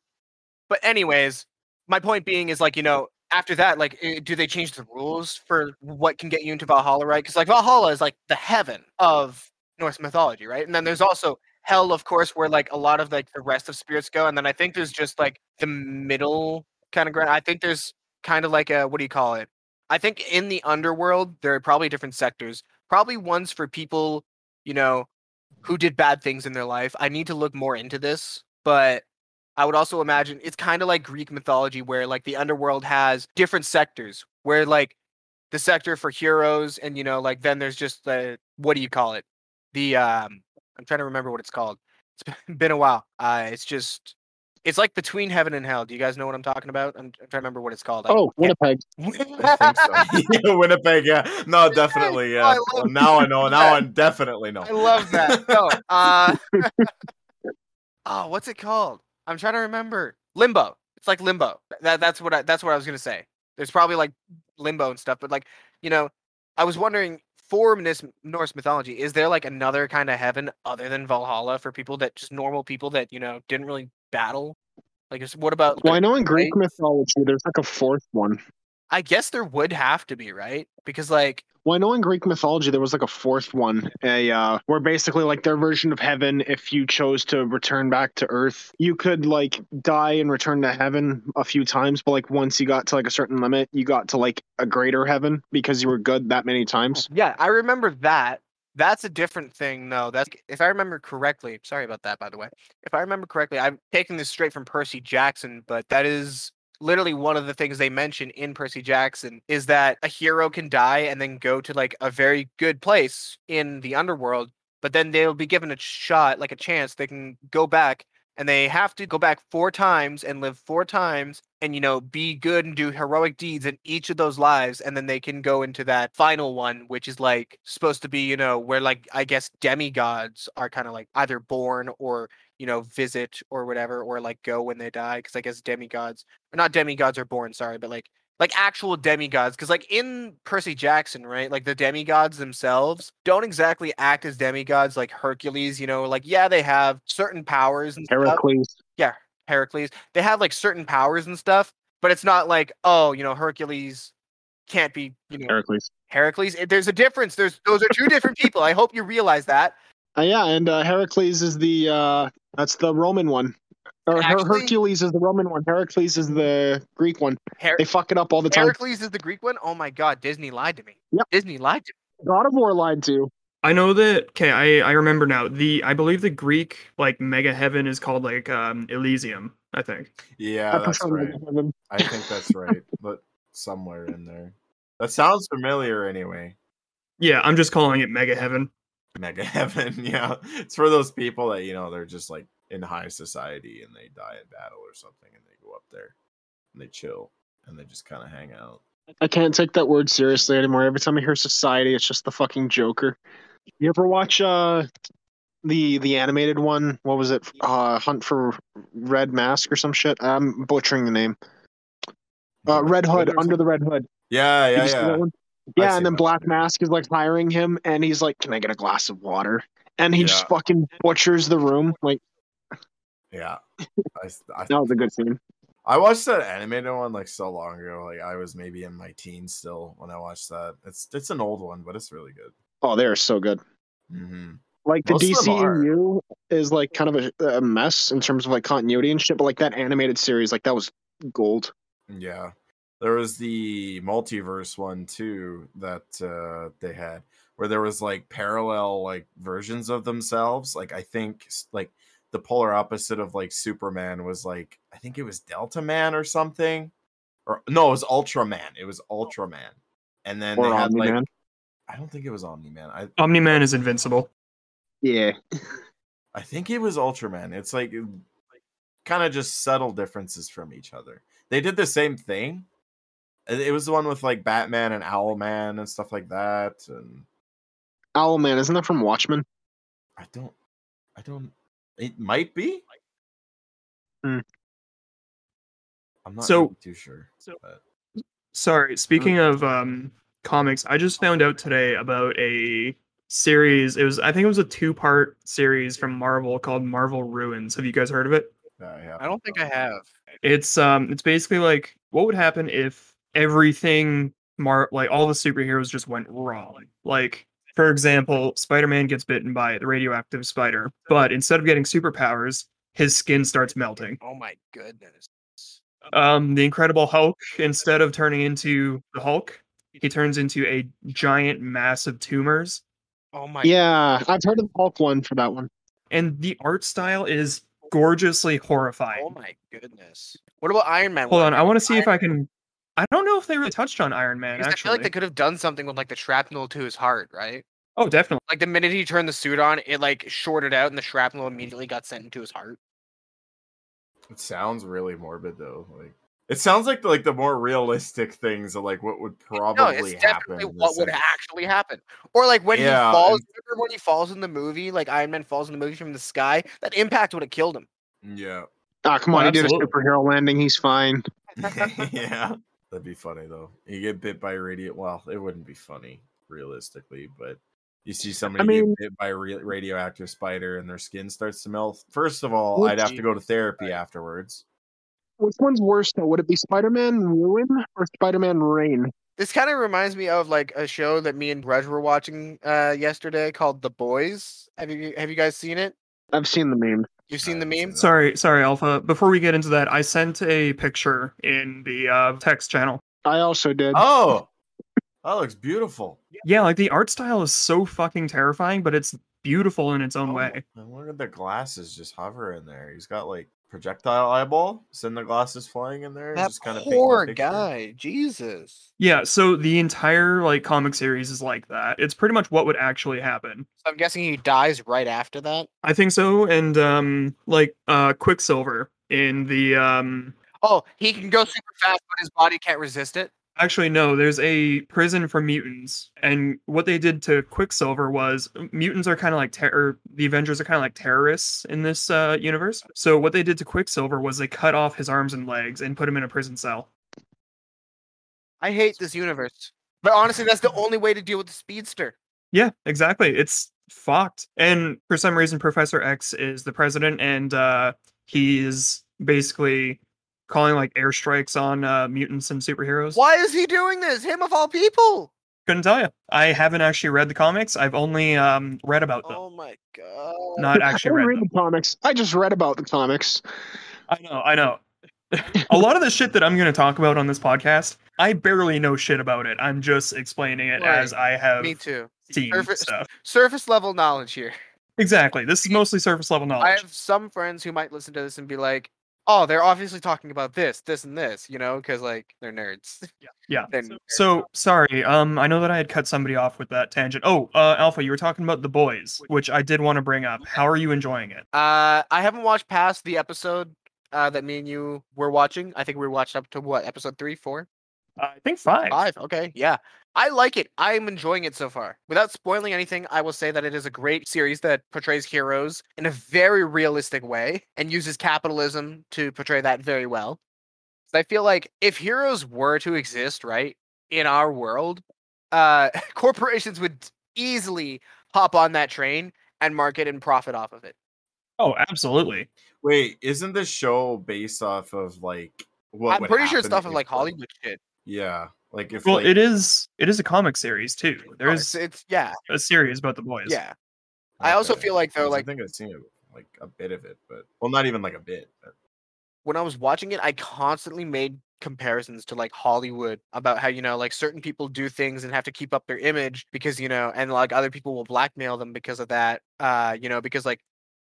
Speaker 3: But, anyways, my point being is like, you know, after that, like, eh, do they change the rules for what can get you into Valhalla, right? Because like Valhalla is like the heaven of Norse mythology, right? And then there's also hell, of course, where like a lot of like the rest of spirits go. And then I think there's just like the middle kind of ground. I think there's kind of like a what do you call it? I think in the underworld there are probably different sectors. Probably ones for people, you know, who did bad things in their life. I need to look more into this, but I would also imagine it's kind of like Greek mythology where like the underworld has different sectors where like the sector for heroes and you know like then there's just the what do you call it? The um I'm trying to remember what it's called. It's been- [LAUGHS] a while. Uh it's just it's like between heaven and hell. Do you guys know what I'm talking about? I'm, I'm trying to remember what it's called. I
Speaker 2: Oh, Winnipeg. [LAUGHS]
Speaker 4: I think so. [LAUGHS] Yeah, Winnipeg, yeah. No, definitely,
Speaker 3: Oh, I
Speaker 4: yeah. now I know. Now
Speaker 3: that.
Speaker 4: I definitely know.
Speaker 3: I love that. No, [LAUGHS] uh, oh, what's it called? I'm trying to remember. Limbo. It's like limbo. That that's what I that's what I was gonna say. There's probably like limbo and stuff, but like you know, I was wondering for Norse Norse mythology, is there like another kind of heaven other than Valhalla for people that just normal people that you know didn't really battle? Like, what about?
Speaker 2: Well, I know in Greek
Speaker 3: right?
Speaker 2: mythology there's like a fourth one.
Speaker 3: I guess there would have to be right because like
Speaker 2: Well, I know in Greek mythology there was like a fourth one, a uh, where basically like their version of heaven. If you chose to return back to Earth, you could like die and return to heaven a few times, but like once you got to like a certain limit, you got to like a greater heaven because you were good that many times.
Speaker 3: Yeah, I remember that. That's a different thing, though. That's if I remember correctly. Sorry about that, by the way. If I remember correctly, I'm taking this straight from Percy Jackson, but that is literally one of the things they mention in Percy Jackson is that a hero can die and then go to like a very good place in the underworld, but then they'll be given a shot, like a chance. They can go back and they have to go back four times and live four times and you know be good and do heroic deeds in each of those lives and then they can go into that final one which is like supposed to be you know where like i guess demigods are kind of like either born or you know visit or whatever or like go when they die because i guess demigods or not demigods are born sorry but like like actual demigods because like in percy jackson right like the demigods themselves don't exactly act as demigods like hercules you know like yeah they have certain powers and stuff. Yeah heracles they have like certain powers and stuff but it's not like oh you know hercules can't be you know
Speaker 2: Heracles.
Speaker 3: heracles there's a difference there's those are two different people i hope you realize that
Speaker 2: Uh, yeah, and uh, Heracles is the uh, that's the Roman one. Or Her-
Speaker 3: Actually-
Speaker 2: Hercules is the Roman one. Heracles is the Greek one.
Speaker 3: Her-
Speaker 2: They fuck it up all the time.
Speaker 3: heracles is the greek one oh my god disney lied to me
Speaker 2: Yep.
Speaker 3: disney lied to me
Speaker 2: God of War lied to.
Speaker 1: I know that. Okay, I I remember now. The I believe the Greek like mega heaven is called like um Elysium. I think.
Speaker 4: Yeah,
Speaker 2: I
Speaker 4: that's right. I think that's right. But somewhere in there. That sounds familiar anyway.
Speaker 1: Yeah, I'm just calling it mega heaven.
Speaker 4: Mega [LAUGHS] heaven, yeah. It's for those people that, you know, they're just like in high society and they die in battle or something and they go up there and they chill and they just kind of hang out.
Speaker 2: I can't take that word seriously anymore. Every time I hear society, it's just the fucking Joker. You ever watch uh the the animated one? What was it? Uh, Hunt for Red Mask or some shit. I'm butchering the name. Uh, Red Hood, Under the Red Hood.
Speaker 4: Yeah, yeah,
Speaker 2: you see that
Speaker 4: yeah.
Speaker 2: Yeah, and then. Black Mask is like hiring him, and he's like, "Can I get a glass of water?" And he just fucking butchers the room. Like
Speaker 4: Yeah, I, I,
Speaker 2: that was a good scene.
Speaker 4: I watched that animated one like so long ago. Like I was maybe in my teens still when I watched that. It's it's an old one, but it's really good.
Speaker 2: Oh, they are so good.
Speaker 4: hmm
Speaker 2: Like the
Speaker 4: Most them
Speaker 2: is like kind of a, a mess in terms of like continuity and shit, but like that animated series, like that was gold.
Speaker 4: Yeah. There was the multiverse one too that uh they had where there was like parallel like versions of themselves. Like I think like the polar opposite of like Superman was like I think it was Delta Man or something. Or no, it was Ultraman. It was oh. Ultraman. And then
Speaker 2: Or
Speaker 4: they had like
Speaker 2: Omni-Man.
Speaker 4: I don't think it was Omni Man. I
Speaker 1: Omni Man is invincible.
Speaker 2: Yeah.
Speaker 4: I think it was Ultraman. It's like kind of just subtle differences from each other. They did the same thing. It it was the one with like Batman and Owlman and stuff like that. And
Speaker 2: Owlman, isn't that from Watchmen?
Speaker 4: I don't, I don't. It might be.
Speaker 2: Hmm.
Speaker 4: I'm not
Speaker 1: So-
Speaker 4: really too sure.
Speaker 1: so-
Speaker 4: but-
Speaker 1: Sorry, speaking of um comics, I just found out today about a series. It was I think it was a two-part series from Marvel called Marvel Ruins. Have you guys heard of it?
Speaker 4: yeah, yeah.
Speaker 3: I don't think I have.
Speaker 1: It's um it's basically like what would happen if everything Mar like all the superheroes just went wrong. Like for example, Spider-Man gets bitten by the radioactive spider, but instead of getting superpowers, his skin starts melting.
Speaker 3: Oh my goodness.
Speaker 1: Um the Incredible Hulk instead of turning into the Hulk, he turns into a giant mass of tumors
Speaker 3: Oh my.
Speaker 2: Yeah, I've heard of the Hulk one for that one.
Speaker 1: and the art style is gorgeously horrifying.
Speaker 3: Oh my goodness. What about Iron Man?
Speaker 1: Hold on, I want to see if I can I don't know if they really touched on Iron Man
Speaker 3: Actually, I feel like they could have done something with like the shrapnel to his heart, right?
Speaker 1: Oh, definitely.
Speaker 3: Like the minute he turned the suit on, it like shorted out, and the shrapnel immediately got sent into his heart.
Speaker 4: It sounds really morbid though. Like it sounds like the, like the more realistic things of like what would
Speaker 3: No,
Speaker 4: probably
Speaker 3: it's
Speaker 4: happen.
Speaker 3: definitely what would
Speaker 4: sense.
Speaker 3: actually happen. Or like when
Speaker 4: Yeah,
Speaker 3: he falls.
Speaker 4: and-
Speaker 3: Remember when he falls in the movie? Like Iron Man falls in the movie from the sky. That impact would have killed him.
Speaker 4: Yeah.
Speaker 2: Ah, come
Speaker 1: Oh,
Speaker 2: on, he did a superhero landing. He's fine. [LAUGHS]
Speaker 4: yeah, that'd be funny though. You get bit by a radio. Well, it wouldn't be funny realistically, but you see somebody
Speaker 2: mean-
Speaker 4: get bit by a ra- radioactive spider and their skin starts to melt. First of all, I'd have to go to therapy afterwards.
Speaker 2: Which one's worse though? Would it be Spider-Man Ruin or Spider-Man Rain?
Speaker 3: This kind of reminds me of like a show that me and Grudge were watching uh yesterday called The Boys. Have you have you guys seen it?
Speaker 2: I've seen the meme.
Speaker 3: You've seen the meme?
Speaker 1: Sorry, sorry, Alpha. Before we get into that, I sent a picture in the uh, text channel.
Speaker 2: I also did.
Speaker 4: Oh, [LAUGHS] that looks beautiful.
Speaker 1: Yeah, like the art style is so fucking terrifying, but it's beautiful in its own way.
Speaker 4: And look at the glasses just hover in there. He's got like projectile eyeball, send the glasses flying in there.
Speaker 3: That
Speaker 4: just kind of
Speaker 3: poor guy. Jesus.
Speaker 1: Yeah, so the entire like comic series is like that. It's pretty much what would actually happen.
Speaker 3: So I'm guessing he dies right after that.
Speaker 1: I think so. And um like uh Quicksilver in the um
Speaker 3: Oh, he can go super fast, but his body can't resist it.
Speaker 1: Actually, no. There's a prison for mutants, and what they did to Quicksilver was mutants are kind of like terror. The Avengers are kind of like terrorists in this uh, universe. So what they did to Quicksilver was they cut off his arms and legs and put him in a prison cell.
Speaker 3: I hate this universe. But honestly, that's the only way to deal with the speedster.
Speaker 1: Yeah, exactly. It's fucked. And for some reason, Professor X is the president, and uh, he is basically calling like airstrikes on uh, mutants and superheroes.
Speaker 3: Why is he doing this? Him of all people.
Speaker 1: Couldn't tell you. I haven't actually read the comics. I've only um, read about them,
Speaker 3: Oh my god.
Speaker 1: not actually
Speaker 2: didn't
Speaker 1: read
Speaker 2: read
Speaker 1: them.
Speaker 2: the comics. I just read about the comics.
Speaker 1: I know, I know. [LAUGHS] a lot of the shit that I'm going to talk about on this podcast, I barely know shit about it. I'm just explaining it
Speaker 3: Right.
Speaker 1: as I have
Speaker 3: Me too.
Speaker 1: seen
Speaker 3: Surface-
Speaker 1: stuff.
Speaker 3: Surface level knowledge here.
Speaker 1: Exactly. This is mostly surface level knowledge.
Speaker 3: I have some friends who might listen to this and be like, "Oh, they're obviously talking about this, this, and this," you know, because like they're nerds.
Speaker 1: Yeah. [LAUGHS]
Speaker 3: They're nerds.
Speaker 1: So sorry. Um, I know that I had cut somebody off with that tangent. Oh, uh, Alpha, you were talking about the boys, which I did want to bring up. How are you enjoying it?
Speaker 3: Uh, I haven't watched past the episode uh, that me and you were watching. I think we watched up to what episode three, four,
Speaker 1: I think five.
Speaker 3: five. Okay, yeah, I like it. I'm enjoying it so far. Without spoiling anything, I will say that it is a great series that portrays heroes in a very realistic way and uses capitalism to portray that very well. So I feel like if heroes were to exist, right, in our world, uh, [LAUGHS] corporations would easily hop on that train and market and profit off of it.
Speaker 1: Oh, absolutely.
Speaker 4: Wait, isn't this show based off of like what?
Speaker 3: I'm
Speaker 4: would
Speaker 3: pretty sure it's
Speaker 4: happen
Speaker 3: stuff of like Hollywood shit.
Speaker 4: Yeah, like if
Speaker 1: Well,
Speaker 4: like,
Speaker 1: it is. It is a comic series too. There's
Speaker 3: it's, it's yeah,
Speaker 1: a series about the boys.
Speaker 3: yeah. I also
Speaker 4: okay,
Speaker 3: feel like though, like
Speaker 4: I think I've seen it, like a bit of it, but well, not even like a bit. But
Speaker 3: when I was watching it, I constantly made comparisons to like Hollywood about how you know like certain people do things and have to keep up their image because you know and like other people will blackmail them because of that uh you know because like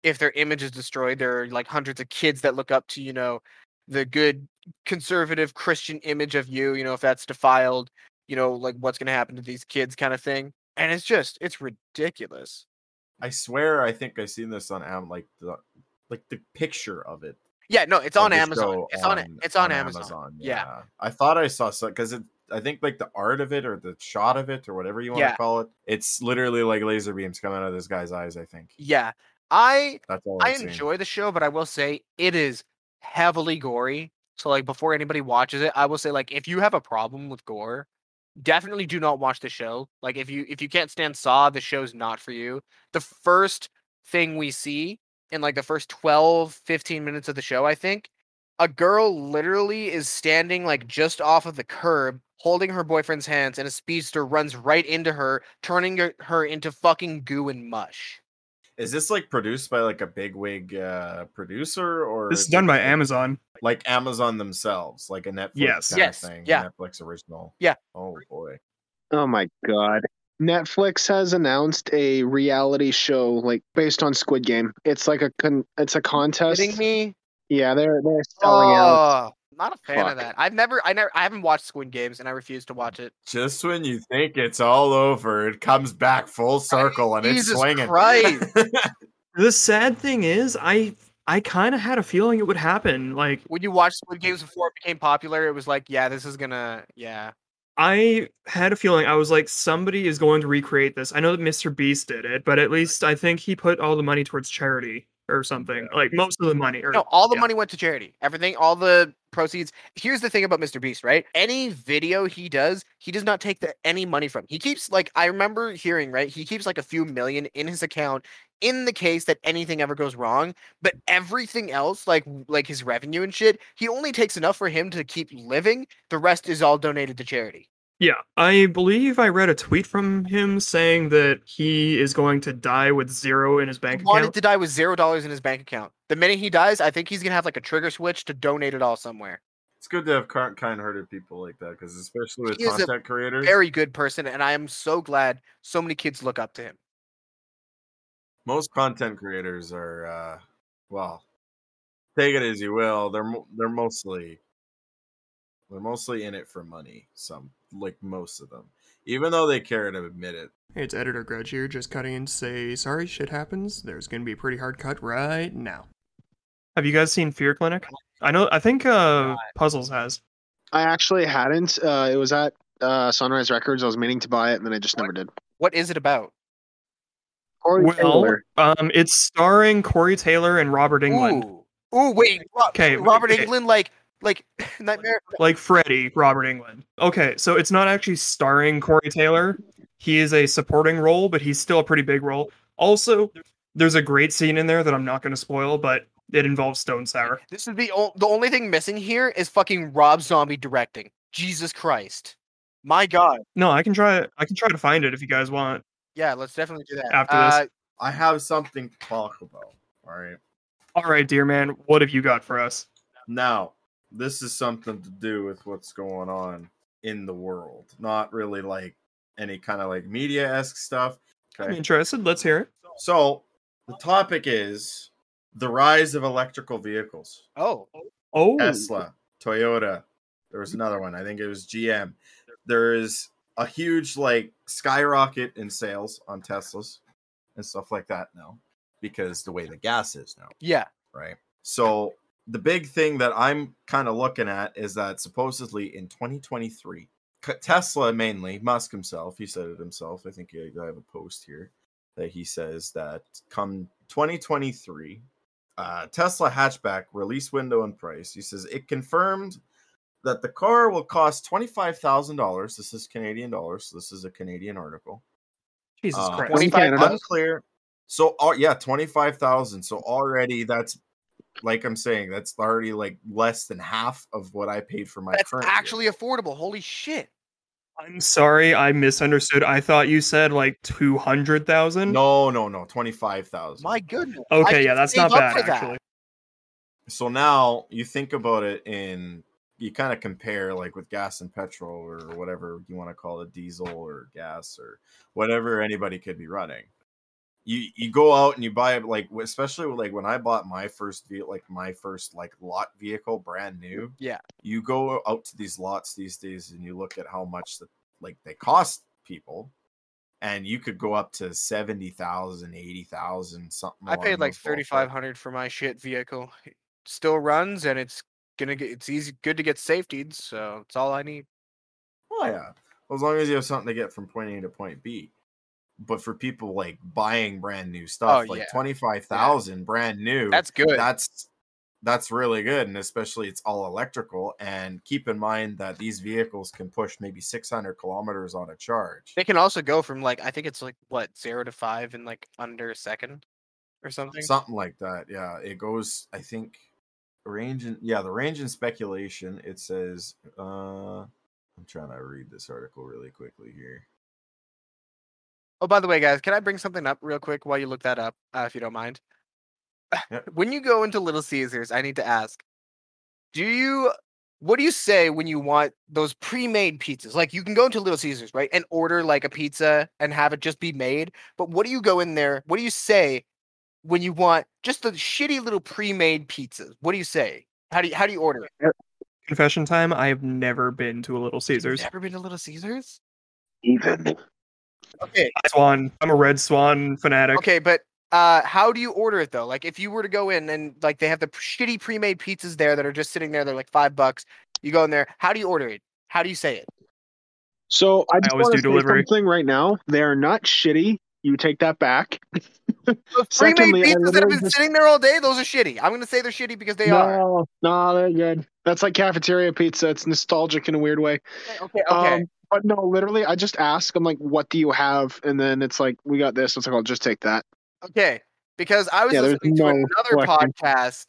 Speaker 3: if their image is destroyed there are like hundreds of kids that look up to you know the good conservative christian image of you you know if that's defiled you know like what's going to happen to these kids kind of thing and it's just it's ridiculous
Speaker 4: I swear, I think I've seen this on Am like the like the picture of it.
Speaker 3: yeah no it's on amazon it's on, it's on, amazon, yeah.
Speaker 4: Yeah. I thought I saw some because it. I think like the art of it or the shot of it or whatever you want
Speaker 3: Yeah.
Speaker 4: to call it. It's literally like laser beams coming out of this guy's eyes. I think
Speaker 3: yeah i
Speaker 4: that's all
Speaker 3: I
Speaker 4: I've seen.
Speaker 3: enjoy the show, but I will say it is heavily gory. So like before anybody watches it, I will say like if you have a problem with gore, definitely do not watch the show. Like if you if you can't stand Saw, the show's not for you. The first thing we see in like the first 12 15 minutes of the show, I think, a girl literally is standing like just off of the curb holding her boyfriend's hands and a speedster runs right into her turning her- into fucking goo and mush
Speaker 4: Is this like produced by like a bigwig uh, producer or
Speaker 1: This is
Speaker 4: it
Speaker 1: done by
Speaker 4: like-
Speaker 1: Amazon.
Speaker 4: Like Amazon themselves, like a Netflix
Speaker 1: Yes.
Speaker 4: kind
Speaker 3: Yes,
Speaker 4: of thing.
Speaker 3: yeah.
Speaker 4: Netflix original.
Speaker 3: Yeah.
Speaker 4: Oh boy.
Speaker 2: Oh my god. Netflix has announced a reality show like based on Squid Game. It's like a con- it's a contest.
Speaker 3: kidding me
Speaker 2: Yeah, they're they're selling out.
Speaker 3: Not a fan of that. I've never, I never, I haven't watched Squid Games, and I refuse to watch it.
Speaker 4: Just when you think it's all over, it comes back full circle and it's
Speaker 3: Jesus
Speaker 4: swinging.
Speaker 3: Christ. [LAUGHS]
Speaker 1: The sad thing is, I I kind of had a feeling it would happen. Like
Speaker 3: When you watched Squid Games before it became popular, it was like, yeah, this is gonna, yeah,
Speaker 1: I had a feeling I was like, somebody is going to recreate this. I know that Mr. Beast did it, but at least I think he put all the money towards charity or something. Like most of the money. Or,
Speaker 3: no, all the
Speaker 1: yeah.
Speaker 3: money went to charity. Everything, all the proceeds. Here's the thing about Mr. Beast, right? Any video he does, he does not take the, any money from. He keeps like I remember hearing, right? He keeps like a few million in his account in the case that anything ever goes wrong. But everything else, like like his revenue and shit, he only takes enough for him to keep living. The rest is all donated to charity.
Speaker 1: Yeah, I believe I read a tweet from him saying that he is going to die with zero in his bank account.
Speaker 3: He wanted
Speaker 1: account.
Speaker 3: to die with zero dollars in his bank account. The minute he dies, I think he's gonna have like a trigger switch to donate it all somewhere.
Speaker 4: It's good to have kind hearted people like that because especially with
Speaker 3: He is a
Speaker 4: content creators.
Speaker 3: Very good person, and I am so glad so many kids look up to him.
Speaker 4: most content creators are uh well take it as you will they're they're mostly they're mostly in it for money some like most of them even though they care to admit it
Speaker 5: Hey, it's Editor Grudge here, just cutting in to say, sorry, shit happens. There's gonna be a pretty hard cut right now.
Speaker 1: Have you guys seen Fear Clinic? I know. I think uh, Puzzles has.
Speaker 2: I actually hadn't. Uh, it was at uh, Sunrise Records. I was meaning to buy it, and then I just never did.
Speaker 3: What is it about?
Speaker 2: Corey
Speaker 1: Well,
Speaker 2: Taylor.
Speaker 1: um, it's starring Corey Taylor and Robert Englund,
Speaker 3: Ooh, Ooh wait,
Speaker 1: Okay,
Speaker 3: Robert
Speaker 1: okay.
Speaker 3: Englund, like like [LAUGHS] Nightmare.
Speaker 1: like Freddy. Robert Englund. Okay, so it's not actually starring Corey Taylor. He is a supporting role, but he's still a pretty big role. Also, there's a great scene in there that I'm not going to spoil, but it involves Stone Sour.
Speaker 3: This is the o- the only thing missing here is fucking Rob Zombie directing. Jesus Christ, my God.
Speaker 1: No, I can try. I can try to find it if you guys want.
Speaker 3: Yeah, let's definitely do that.
Speaker 1: After this.
Speaker 3: Uh,
Speaker 4: i have something to talk about all right
Speaker 1: All right, dear man, what have you got for us?
Speaker 4: now this is something to do with what's going on in the world not really like any kind of like media-esque stuff
Speaker 1: I'm
Speaker 4: okay
Speaker 1: interested. Let's hear it.
Speaker 4: so the topic is the rise of electrical vehicles
Speaker 3: oh,
Speaker 1: Oh,
Speaker 4: Tesla, Toyota. There was another one. I think it was GM. There is a huge like skyrocket in sales on Teslas and stuff like that now because the way the gas is now,
Speaker 3: yeah.
Speaker 4: right? So the big thing that I'm kind of looking at is that supposedly in 2023, Tesla mainly, Musk himself, he said it himself. I think I I have a post here that he says that come 2023, uh, Tesla hatchback release window and price. He says it confirmed that the car will cost twenty five thousand dollars. This is Canadian dollars. So this is a Canadian article.
Speaker 1: Jesus
Speaker 4: Uh,
Speaker 1: Christ.
Speaker 2: Twenty- Canada.
Speaker 4: Unclear. So uh, yeah, twenty five thousand. So already that's like I'm saying that's already like less than half of what I paid for my
Speaker 3: That's
Speaker 4: current.
Speaker 3: actually
Speaker 4: vehicle.
Speaker 3: affordable. Holy shit.
Speaker 1: I'm sorry, I misunderstood. I thought you said like two hundred thousand.
Speaker 4: no, no, no, twenty five thousand.
Speaker 3: My goodness.
Speaker 1: Okay,
Speaker 3: should
Speaker 1: yeah, that's not bad
Speaker 3: for that.
Speaker 1: actually.
Speaker 4: So now you think about it in you kind of compare like with gas and petrol or whatever you want to call it, diesel or gas or whatever anybody could be running. You you go out and you buy like especially like when I bought my first vehicle, like my first like lot vehicle, brand new.
Speaker 3: Yeah.
Speaker 4: You go out to these lots these days and you look at how much that like they cost people. And you could go up to 70,000, 80,000, something.
Speaker 3: I paid like thirty five hundred for my shit vehicle. It still runs and it's gonna get it's easy good to get safetied, so it's all I need.
Speaker 4: Oh yeah, as long as you have something to get from point A to point B. But for people like buying brand new stuff,
Speaker 3: Oh,
Speaker 4: like
Speaker 3: yeah.
Speaker 4: twenty five thousand brand new,
Speaker 3: That's good.
Speaker 4: that's that's really good, and especially it's all electrical. And keep in mind that these vehicles can push maybe six hundred kilometers on a charge.
Speaker 3: They can also go from like I think it's like what zero to five in like under a second or something.
Speaker 4: Something like that. Yeah, it goes. I think range and yeah, the range and speculation. It says. uh I'm trying to read this article really quickly here.
Speaker 3: Oh, by the way, guys, can I bring something up real quick while you look that up, uh, if you don't mind? [SIGHS] When you go into Little Caesars, I need to ask: Do you? What do you say when you want those pre-made pizzas? Like you can go into Little Caesars, right, and order like a pizza and have it just be made. But what do you go in there? What do you say when you want just the shitty little pre-made pizzas? What do you say? How do you how do you order it?
Speaker 1: Confession time. I have never been to a Little
Speaker 3: You've
Speaker 1: Caesars.
Speaker 3: Never been to Little Caesars?
Speaker 2: Even.
Speaker 3: Okay,
Speaker 1: Swan. I'm a Red Swan fanatic.
Speaker 3: Okay, but uh, how do you order it though? Like, if you were to go in and like they have the shitty pre-made pizzas there that are just sitting there, they're like five bucks. You go in there. How do you order it? How do you say it?
Speaker 2: So I just
Speaker 1: always
Speaker 2: want
Speaker 1: do
Speaker 2: say
Speaker 1: delivery.
Speaker 2: something right now. They are not shitty. You take that back. [LAUGHS] [LAUGHS] Secondly,
Speaker 3: pre-made pizzas that have been
Speaker 2: just-
Speaker 3: sitting there all day, those are shitty. I'm gonna say they're shitty because they are.
Speaker 2: no, no, they're good. That's like cafeteria pizza. It's nostalgic in a weird way.
Speaker 3: Okay, okay.
Speaker 2: Um, but no, literally, I just ask. I'm like, "What do you have?" And then it's like, "We got this." It's like, "I'll just take that."
Speaker 3: Okay, because I was
Speaker 2: Yeah,
Speaker 3: listening to
Speaker 2: no
Speaker 3: another
Speaker 2: question.
Speaker 3: podcast.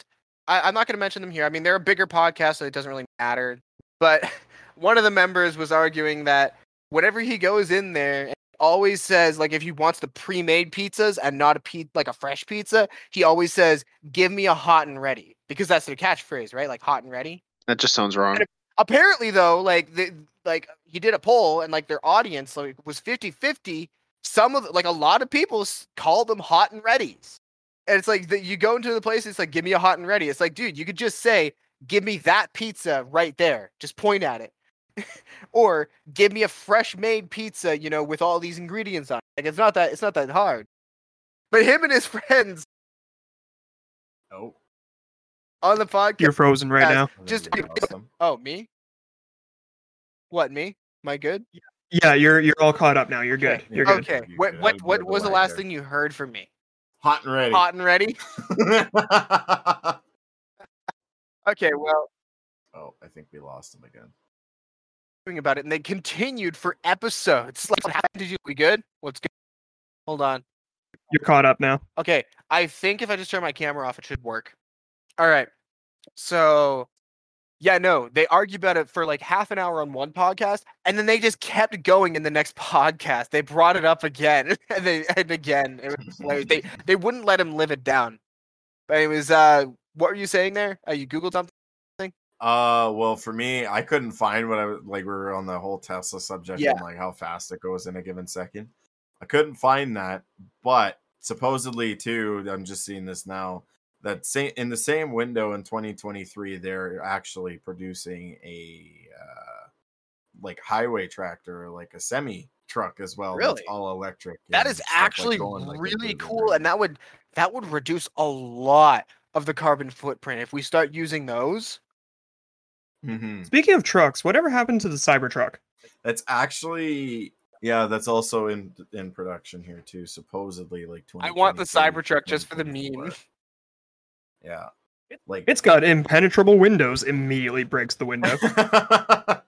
Speaker 3: I, I'm not going to mention them here. I mean, they're a bigger podcast, so it doesn't really matter. But [LAUGHS] one of the members was arguing that whenever he goes in there, and always says like if he wants the pre-made pizzas and not a pe- like a fresh pizza, he always says, "Give me a hot and ready," because that's their catchphrase, right? Like hot and ready.
Speaker 2: That just sounds wrong.
Speaker 3: And apparently though like the like he did a poll and like their audience like was 50-50 some of like a lot of people call them hot and readies and it's like that you go into the place it's like give me a hot and ready it's like dude you could just say give me that pizza right there just point at it [LAUGHS] or give me a fresh made pizza you know with all these ingredients on it like it's not that it's not that hard but him and his [LAUGHS] friends
Speaker 4: Oh,
Speaker 3: on the podcast
Speaker 1: You're frozen right now.
Speaker 3: Just-
Speaker 4: we lost them.
Speaker 3: oh me what me am i good
Speaker 1: Yeah, you're you're all caught up now. You're good.
Speaker 3: Okay.
Speaker 1: You're good.
Speaker 3: Okay.
Speaker 4: You're
Speaker 3: What
Speaker 4: good.
Speaker 3: what what was the last
Speaker 4: there.
Speaker 3: thing you heard from me?
Speaker 4: Hot and ready.
Speaker 3: Hot and ready. [LAUGHS] Okay. Well,
Speaker 4: oh, I think we lost him again.
Speaker 3: About it, and they continued for episodes. Like, what happened? Did you? We good? What's good? Hold on.
Speaker 1: You're caught up now.
Speaker 3: Okay. I think if I just turn my camera off, it should work. All right. So, yeah, no, they argue about it for like half an hour on one podcast, and then they just kept going in the next [LAUGHS] podcast. They brought it up again [LAUGHS] and they and again. It was hilarious. they they wouldn't let him live it down. But it was uh, what were you saying there? Uh, you googled something.
Speaker 4: Uh, well, for me, I couldn't find what I was like. We were on the whole Tesla subject
Speaker 3: Yeah.
Speaker 4: and like how fast it goes in a given second. I couldn't find that, but supposedly too, I'm just seeing this now that same in the same window in 2023, they're actually producing a uh, like highway tractor, like a semi truck as well.
Speaker 3: Really?
Speaker 4: that's all electric.
Speaker 3: That is
Speaker 4: stuff like
Speaker 3: actually
Speaker 4: going,
Speaker 3: really cool, and that would that would reduce a lot of the carbon footprint if we start using those.
Speaker 4: Mhm.
Speaker 1: Speaking of trucks, whatever happened to the Cybertruck?
Speaker 4: That's actually yeah, that's also in in production here too. Supposedly, like 20.
Speaker 3: I want the Cybertruck just for the meme.
Speaker 4: Yeah, Like
Speaker 1: It's got impenetrable windows. Immediately breaks the window. [LAUGHS]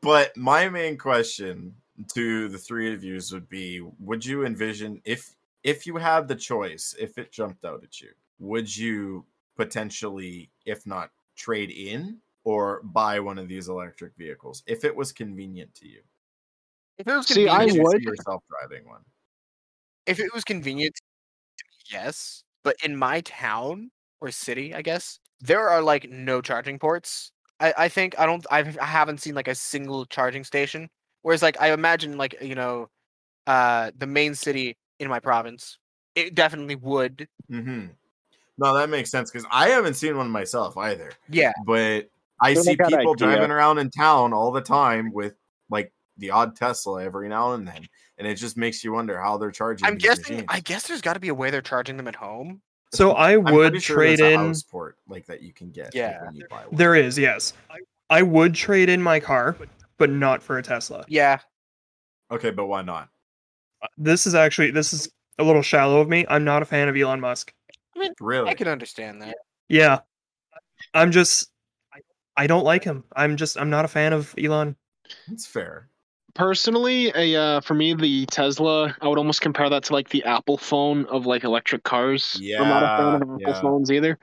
Speaker 4: but my main question to the three of you would be would you envision if if you had the choice if it jumped out at you would you potentially if not trade in or buy one of these electric vehicles if it was convenient to you
Speaker 3: If it was
Speaker 2: See, I
Speaker 3: convenient,
Speaker 4: Could you
Speaker 2: would.
Speaker 4: see yourself driving one
Speaker 3: if it was convenient, yes. But in my town or city, I guess there are like no charging ports. I, I think I don't I've, I haven't seen like a single charging station. Whereas like I imagine like you know, uh, the main city in my province, it definitely would.
Speaker 4: mm-hmm. no that makes sense because i haven't seen one myself either
Speaker 3: Yeah,
Speaker 4: but I
Speaker 2: They're
Speaker 4: see people
Speaker 2: IKEA.
Speaker 4: driving around in town all the time with like the odd Tesla every now and then, and it just makes you wonder how they're charging.
Speaker 3: I'm guessing.
Speaker 4: machines.
Speaker 3: I guess there's got to be a way they're charging them at home.
Speaker 1: So I
Speaker 4: I'm
Speaker 1: would
Speaker 4: sure
Speaker 1: trade
Speaker 4: a
Speaker 1: in.
Speaker 4: house port like that you can get.
Speaker 3: Yeah.
Speaker 4: when you buy one.
Speaker 1: There is, yes. I would trade in my car, but not for a Tesla.
Speaker 3: Yeah,
Speaker 4: Okay, but why not?
Speaker 1: Uh, this is actually this is a little shallow of me. I'm not a fan of Elon Musk.
Speaker 4: Really?
Speaker 3: I can understand that.
Speaker 1: Yeah. I'm just I don't like him. I'm just I'm not a fan of Elon.
Speaker 4: It's fair.
Speaker 2: Personally, a uh, for me the Tesla, I would almost compare that to like the Apple phone of like electric cars. Yeah, I'm not a fan of
Speaker 4: Yeah,
Speaker 2: Apple
Speaker 4: yeah.
Speaker 2: phones either.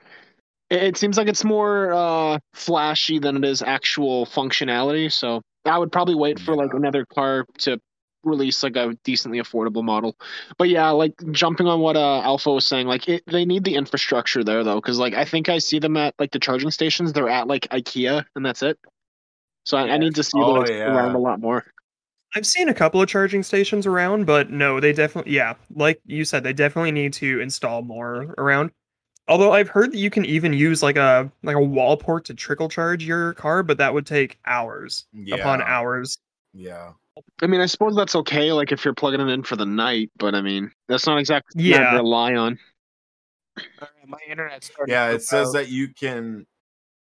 Speaker 2: It, it seems like it's more uh, flashy than it is actual functionality. So I would probably wait for like another car to release like a decently affordable model. But yeah, like jumping on what uh, Alpha was saying, like it, they need the infrastructure there though, because like I think I see them at like the charging stations. They're at like IKEA, and that's it. So I, I need to see
Speaker 4: Oh,
Speaker 2: those around a lot more.
Speaker 1: I've seen a couple of charging stations around, but no, they definitely yeah, like you said, they definitely need to install more around. Although I've heard that you can even use like a like a wall port to trickle charge your car, but that would take hours upon hours.
Speaker 4: Yeah.
Speaker 2: I mean, I suppose that's okay, like if you're plugging it in for the night, but I mean, that's not exactly
Speaker 1: Yeah.
Speaker 2: yeah. to rely on.
Speaker 3: Alright, my internet's starting.
Speaker 4: Yeah, it says
Speaker 3: out.
Speaker 4: that you can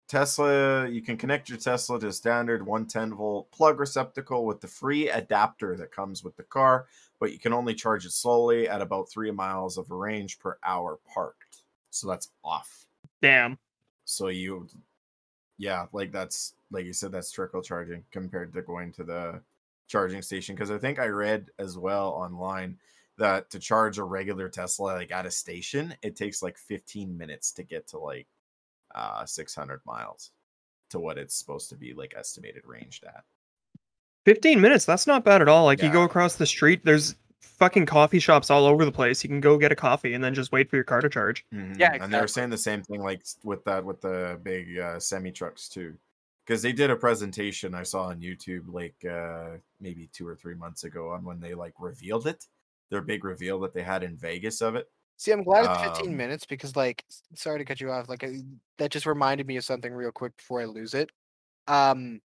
Speaker 4: Tesla, you can connect your Tesla to a standard 110 volt plug receptacle with the free adapter that comes with the car, but you can only charge it slowly at about three miles of a range per hour parked. So that's off.
Speaker 1: Damn.
Speaker 4: So you, yeah, like that's like you said, that's trickle charging compared to going to the charging station. Because I think I read as well online that to charge a regular Tesla like at a station, it takes like 15 minutes to get to like uh 600 miles to what it's supposed to be like estimated ranged at.
Speaker 1: 15 minutes, that's not bad at all. Like you go across the street, there's fucking coffee shops all over the place. You can go get a coffee and then just wait for your car to charge.
Speaker 4: Mhm.
Speaker 3: Yeah,
Speaker 4: and they were saying the same thing like with that with the big uh, semi trucks too, because they did a presentation I saw on YouTube like uh, maybe two or three months ago on when they like revealed it, their big reveal that they had in Vegas of it.
Speaker 3: See, I'm glad it's 15
Speaker 4: Um,
Speaker 3: minutes because, like, sorry to cut you off. Like, uh, that just reminded me of something real quick before I lose it. Um,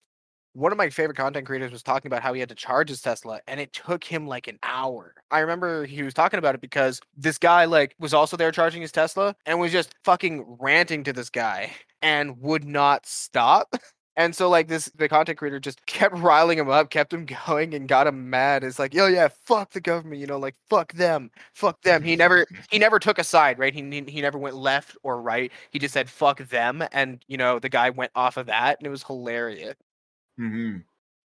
Speaker 3: one of my favorite content creators was talking about how he had to charge his Tesla, and it took him like an hour. I remember he was talking about it because this guy like was also there charging his Tesla and was just fucking ranting to this guy and would not stop. [LAUGHS] And so like this the content creator just [LAUGHS] kept riling him up, kept him going and got him mad. It's like, yo, yeah, fuck the government, you know, like fuck them, fuck them. He never he never took a side, right? He he never went left or right. He just said fuck them, and you know the guy went off of that, and it was hilarious.
Speaker 4: Mm-hmm.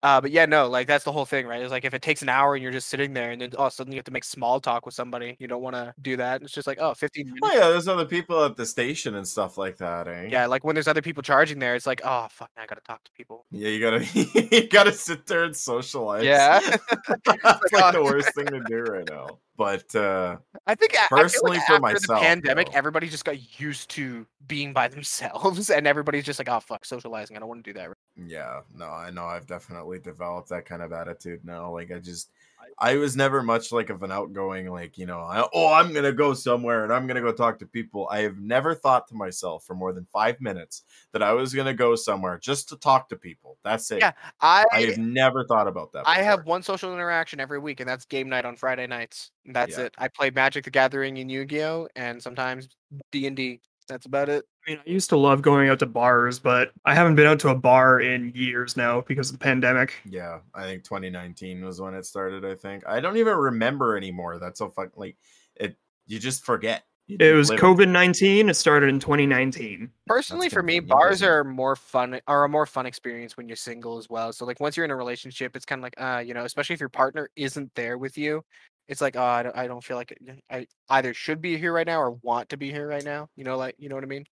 Speaker 3: Uh, but yeah, no, like that's the whole thing, right? It's like if it takes an hour and you're just sitting there, and then all of a sudden you have to make small talk with somebody, you don't want to do that. It's just like, oh, 15 minutes.
Speaker 4: Oh yeah, there's other people at the station and stuff like that, eh?
Speaker 3: Yeah, like when there's other people charging there, it's like, oh fuck, I gotta talk to people.
Speaker 4: Yeah, you gotta [LAUGHS] you gotta sit there and socialize.
Speaker 3: Yeah. [LAUGHS] [LAUGHS]
Speaker 4: That's like the
Speaker 3: oh.
Speaker 4: worst thing to do right now. But uh
Speaker 3: I think a- I
Speaker 4: Personally,
Speaker 3: like
Speaker 4: for myself,
Speaker 3: the pandemic,
Speaker 4: though.
Speaker 3: everybody just got used to being by themselves, and everybody's just like, oh fuck, socializing. I don't want to do that.
Speaker 4: Yeah, no, I know I've definitely developed that kind of attitude now. Like I just I was never much like of an outgoing, like, you know, I, oh, I'm gonna go somewhere and I'm gonna go talk to people. I have never thought to myself for more than five minutes that I was gonna go somewhere just to talk to people. That's it.
Speaker 3: Yeah, I
Speaker 4: I have never thought about that.
Speaker 3: I have one social interaction every week, and that's game night on Friday nights. That's
Speaker 4: Yeah.
Speaker 3: it. I play Magic the Gathering and Yu-Gi-Oh, and sometimes D and D. That's about it.
Speaker 1: I mean, I used to love going out to bars, but I haven't been out to a bar in years now because of the pandemic.
Speaker 4: Yeah, I think 2019 was when it started. I think I don't even remember anymore. That's so fuck like it. You just forget. You
Speaker 1: It was COVID nineteen. It started in 2019.
Speaker 3: Personally, for me, bars are more fun, are a more fun experience when you're single as well. So like once you're in a relationship, it's kind of like, uh, you know, especially if your partner isn't there with you, it's like, oh, I don't, I don't feel like it- I either should be here right now or want to be here right now. You know, like you know what I mean?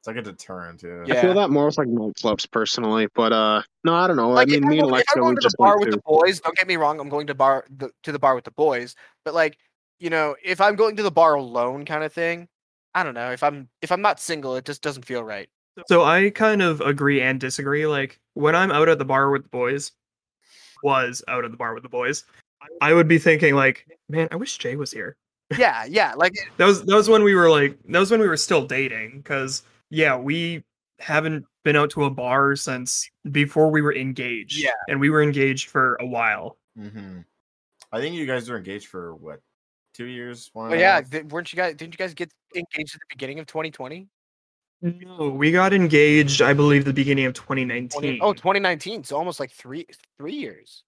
Speaker 4: It's like a deterrent, yeah.
Speaker 3: Yeah.
Speaker 2: I feel that more with like nightclubs personally, but uh, no, I don't know.
Speaker 3: Like
Speaker 2: I mean, me and
Speaker 3: going, if I'm going
Speaker 2: we
Speaker 3: to the
Speaker 2: just
Speaker 3: bar with
Speaker 2: to.
Speaker 3: the boys, don't get me wrong, I'm going to bar the, to the bar with the boys. But like, you know, if I'm going to the bar alone, kind of thing, I don't know. If I'm if I'm not single, it just doesn't feel right.
Speaker 1: So I kind of agree and disagree. Like when I'm out at the bar with the boys, was out at the bar with the boys, I would be thinking like, man, I wish Jay was here.
Speaker 3: Yeah, yeah. Like [LAUGHS]
Speaker 1: That was that was when we were like that was when we were still dating because yeah we haven't been out to a bar since before we were engaged.
Speaker 3: Yeah.
Speaker 1: and we were engaged for a while.
Speaker 4: hmm I think you guys were engaged for what, two years? One.
Speaker 3: Well, yeah, th- weren't you guys? Didn't you guys get engaged at the beginning of 2020?
Speaker 1: No, we got engaged. I believe the beginning of 2019.
Speaker 3: 20, oh, 2019. So almost like three three years.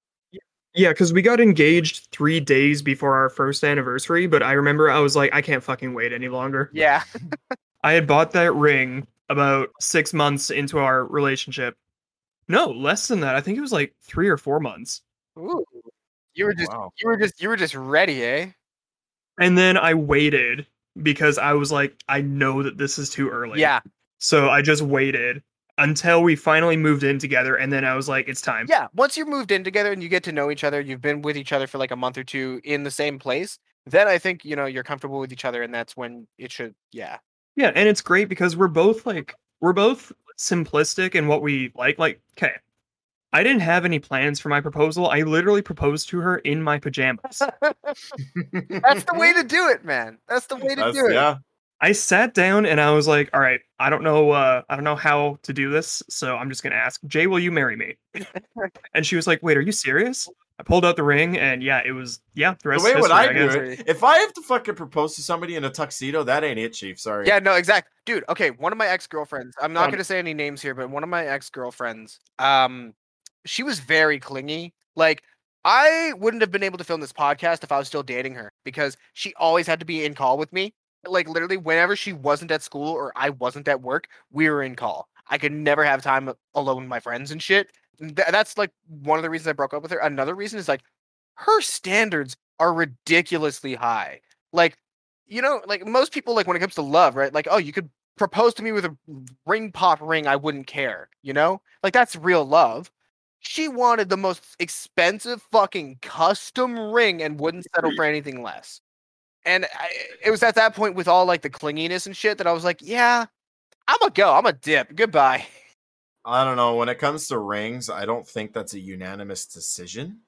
Speaker 1: Yeah, because we got engaged three days before our first anniversary, but I remember I was like, I can't fucking wait any longer.
Speaker 3: Yeah.
Speaker 1: I had bought that ring about six months into our relationship. No, less than that. I think it was like three or four months.
Speaker 3: Ooh. You were just
Speaker 4: Wow.
Speaker 3: you were just you were just ready, eh?
Speaker 1: And then I waited because I was like, I know that this is too early.
Speaker 3: Yeah.
Speaker 1: So I just waited until we finally moved in together. And then I was like, it's time.
Speaker 3: Yeah. Once you're moved in together and you get to know each other, you've been with each other for like a month or two in the same place, then I think, you know, you're comfortable with each other and that's when it should yeah.
Speaker 1: Yeah, and it's great because we're both like we're both simplistic in what we like. Like, okay, I didn't have any plans for my proposal. I literally proposed to her in my pajamas. [LAUGHS]
Speaker 3: That's the way to do it, man. That's the way to
Speaker 4: That's-
Speaker 3: do it.
Speaker 4: yeah.
Speaker 1: I sat down and I was like, "All right, I don't know, uh, I don't know how to do this, so I'm just gonna ask Jay, will you marry me?" [LAUGHS] and she was like, "Wait, are you serious?" I pulled out the ring, and yeah, it was yeah. The
Speaker 4: The
Speaker 1: rest
Speaker 4: way
Speaker 1: is
Speaker 4: would I
Speaker 1: I
Speaker 4: do it, if I have to fucking propose to somebody in a tuxedo, that ain't it, Chief. Sorry.
Speaker 3: Yeah, no, exact. Dude, okay, one of my ex-girlfriends, I'm not
Speaker 1: Um,
Speaker 3: going to say any names here, but one of my ex-girlfriends, um she was very clingy. Like I wouldn't have been able to film this podcast if I was still dating her because she always had to be in call with me. Like literally whenever she wasn't at school or I wasn't at work, we were in call. I could never have time alone with my friends and shit. Th- that's like one of the reasons I broke up with her. Another reason is like her standards are ridiculously high. Like you know, like most people, like when it comes to love, right? Like, oh, you could propose to me with a ring pop ring, I wouldn't care, you know? Like, that's real love. She wanted the most expensive fucking custom ring and wouldn't settle [LAUGHS] for anything less. And I, it was at that point with all like the clinginess and shit that I was like, yeah, I'm a go, I'm a dip, goodbye.
Speaker 4: I don't know. When it comes to rings, I don't think that's a unanimous decision.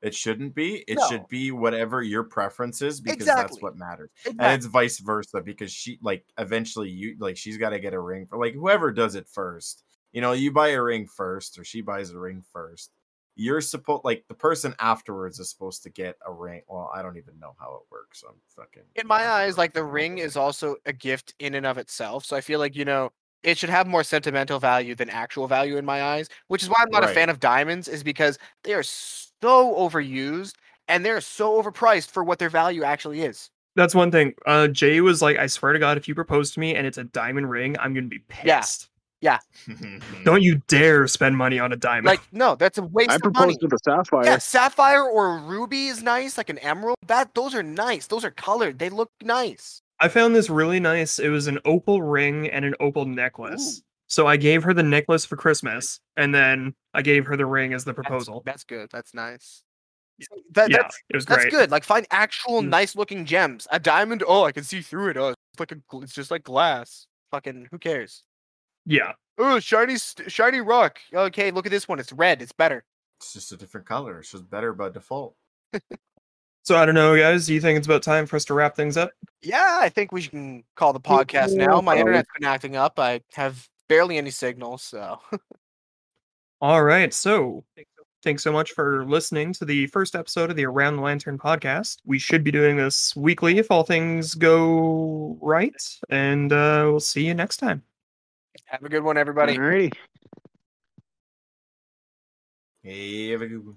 Speaker 4: It shouldn't be. It
Speaker 3: No.
Speaker 4: should be whatever your preference is because that's what matters. And it's vice versa because she like eventually you like she's got to get a ring for like whoever does it first. You know, you buy a ring first or she buys a ring first. You're supposed like the person afterwards is supposed to get a ring. Well, I don't even know how it works. I'm fucking
Speaker 3: in my eyes, like the ring is also a gift in and of itself. So I feel like, you know, it should have more sentimental value than actual value in my eyes, which is why I'm not a fan of diamonds, is because they are so overused and they're so overpriced for what their value actually is.
Speaker 1: That's one thing. Uh, Jay was like, "I swear to God, if you propose to me and it's a diamond ring, I'm gonna be
Speaker 3: Yeah.
Speaker 1: pissed.
Speaker 4: Mm. [LAUGHS]
Speaker 1: Don't you dare spend money on a diamond."
Speaker 3: Like, no, that's a waste
Speaker 2: I
Speaker 3: of money.
Speaker 2: I proposed with a sapphire.
Speaker 3: Yeah, sapphire or ruby is nice, like an emerald. That those are nice. Those are colored. They look nice.
Speaker 1: I found this really nice. It was an opal ring and an opal necklace. So I gave her the necklace for Christmas, and then I gave her the ring as the proposal.
Speaker 3: That's, good. That's nice. See, That,
Speaker 1: yeah,
Speaker 3: that's
Speaker 1: it was
Speaker 3: That's good. Like find actual
Speaker 1: Mm.
Speaker 3: nice looking gems. A diamond, oh, I can see through it. Oh, it's like a, it's just like glass. Fucking, who cares?
Speaker 1: Yeah,
Speaker 3: Oh, shiny, shiny rock. Okay, look at this one. It's red. It's better.
Speaker 4: It's just a different color. It's just better by default.
Speaker 1: So I don't know, guys. Do you think it's about time for us to wrap things up?
Speaker 3: Yeah, I think we can call the podcast now. My internet's been acting up. I have barely any signal, so
Speaker 1: All right. So thanks so much for listening to the first episode of the Around the Lantern podcast. We should be doing this weekly if all things go right, and uh, we'll see you next time.
Speaker 3: Have a good one, everybody.
Speaker 2: Alrighty.
Speaker 4: Hey, have a good one.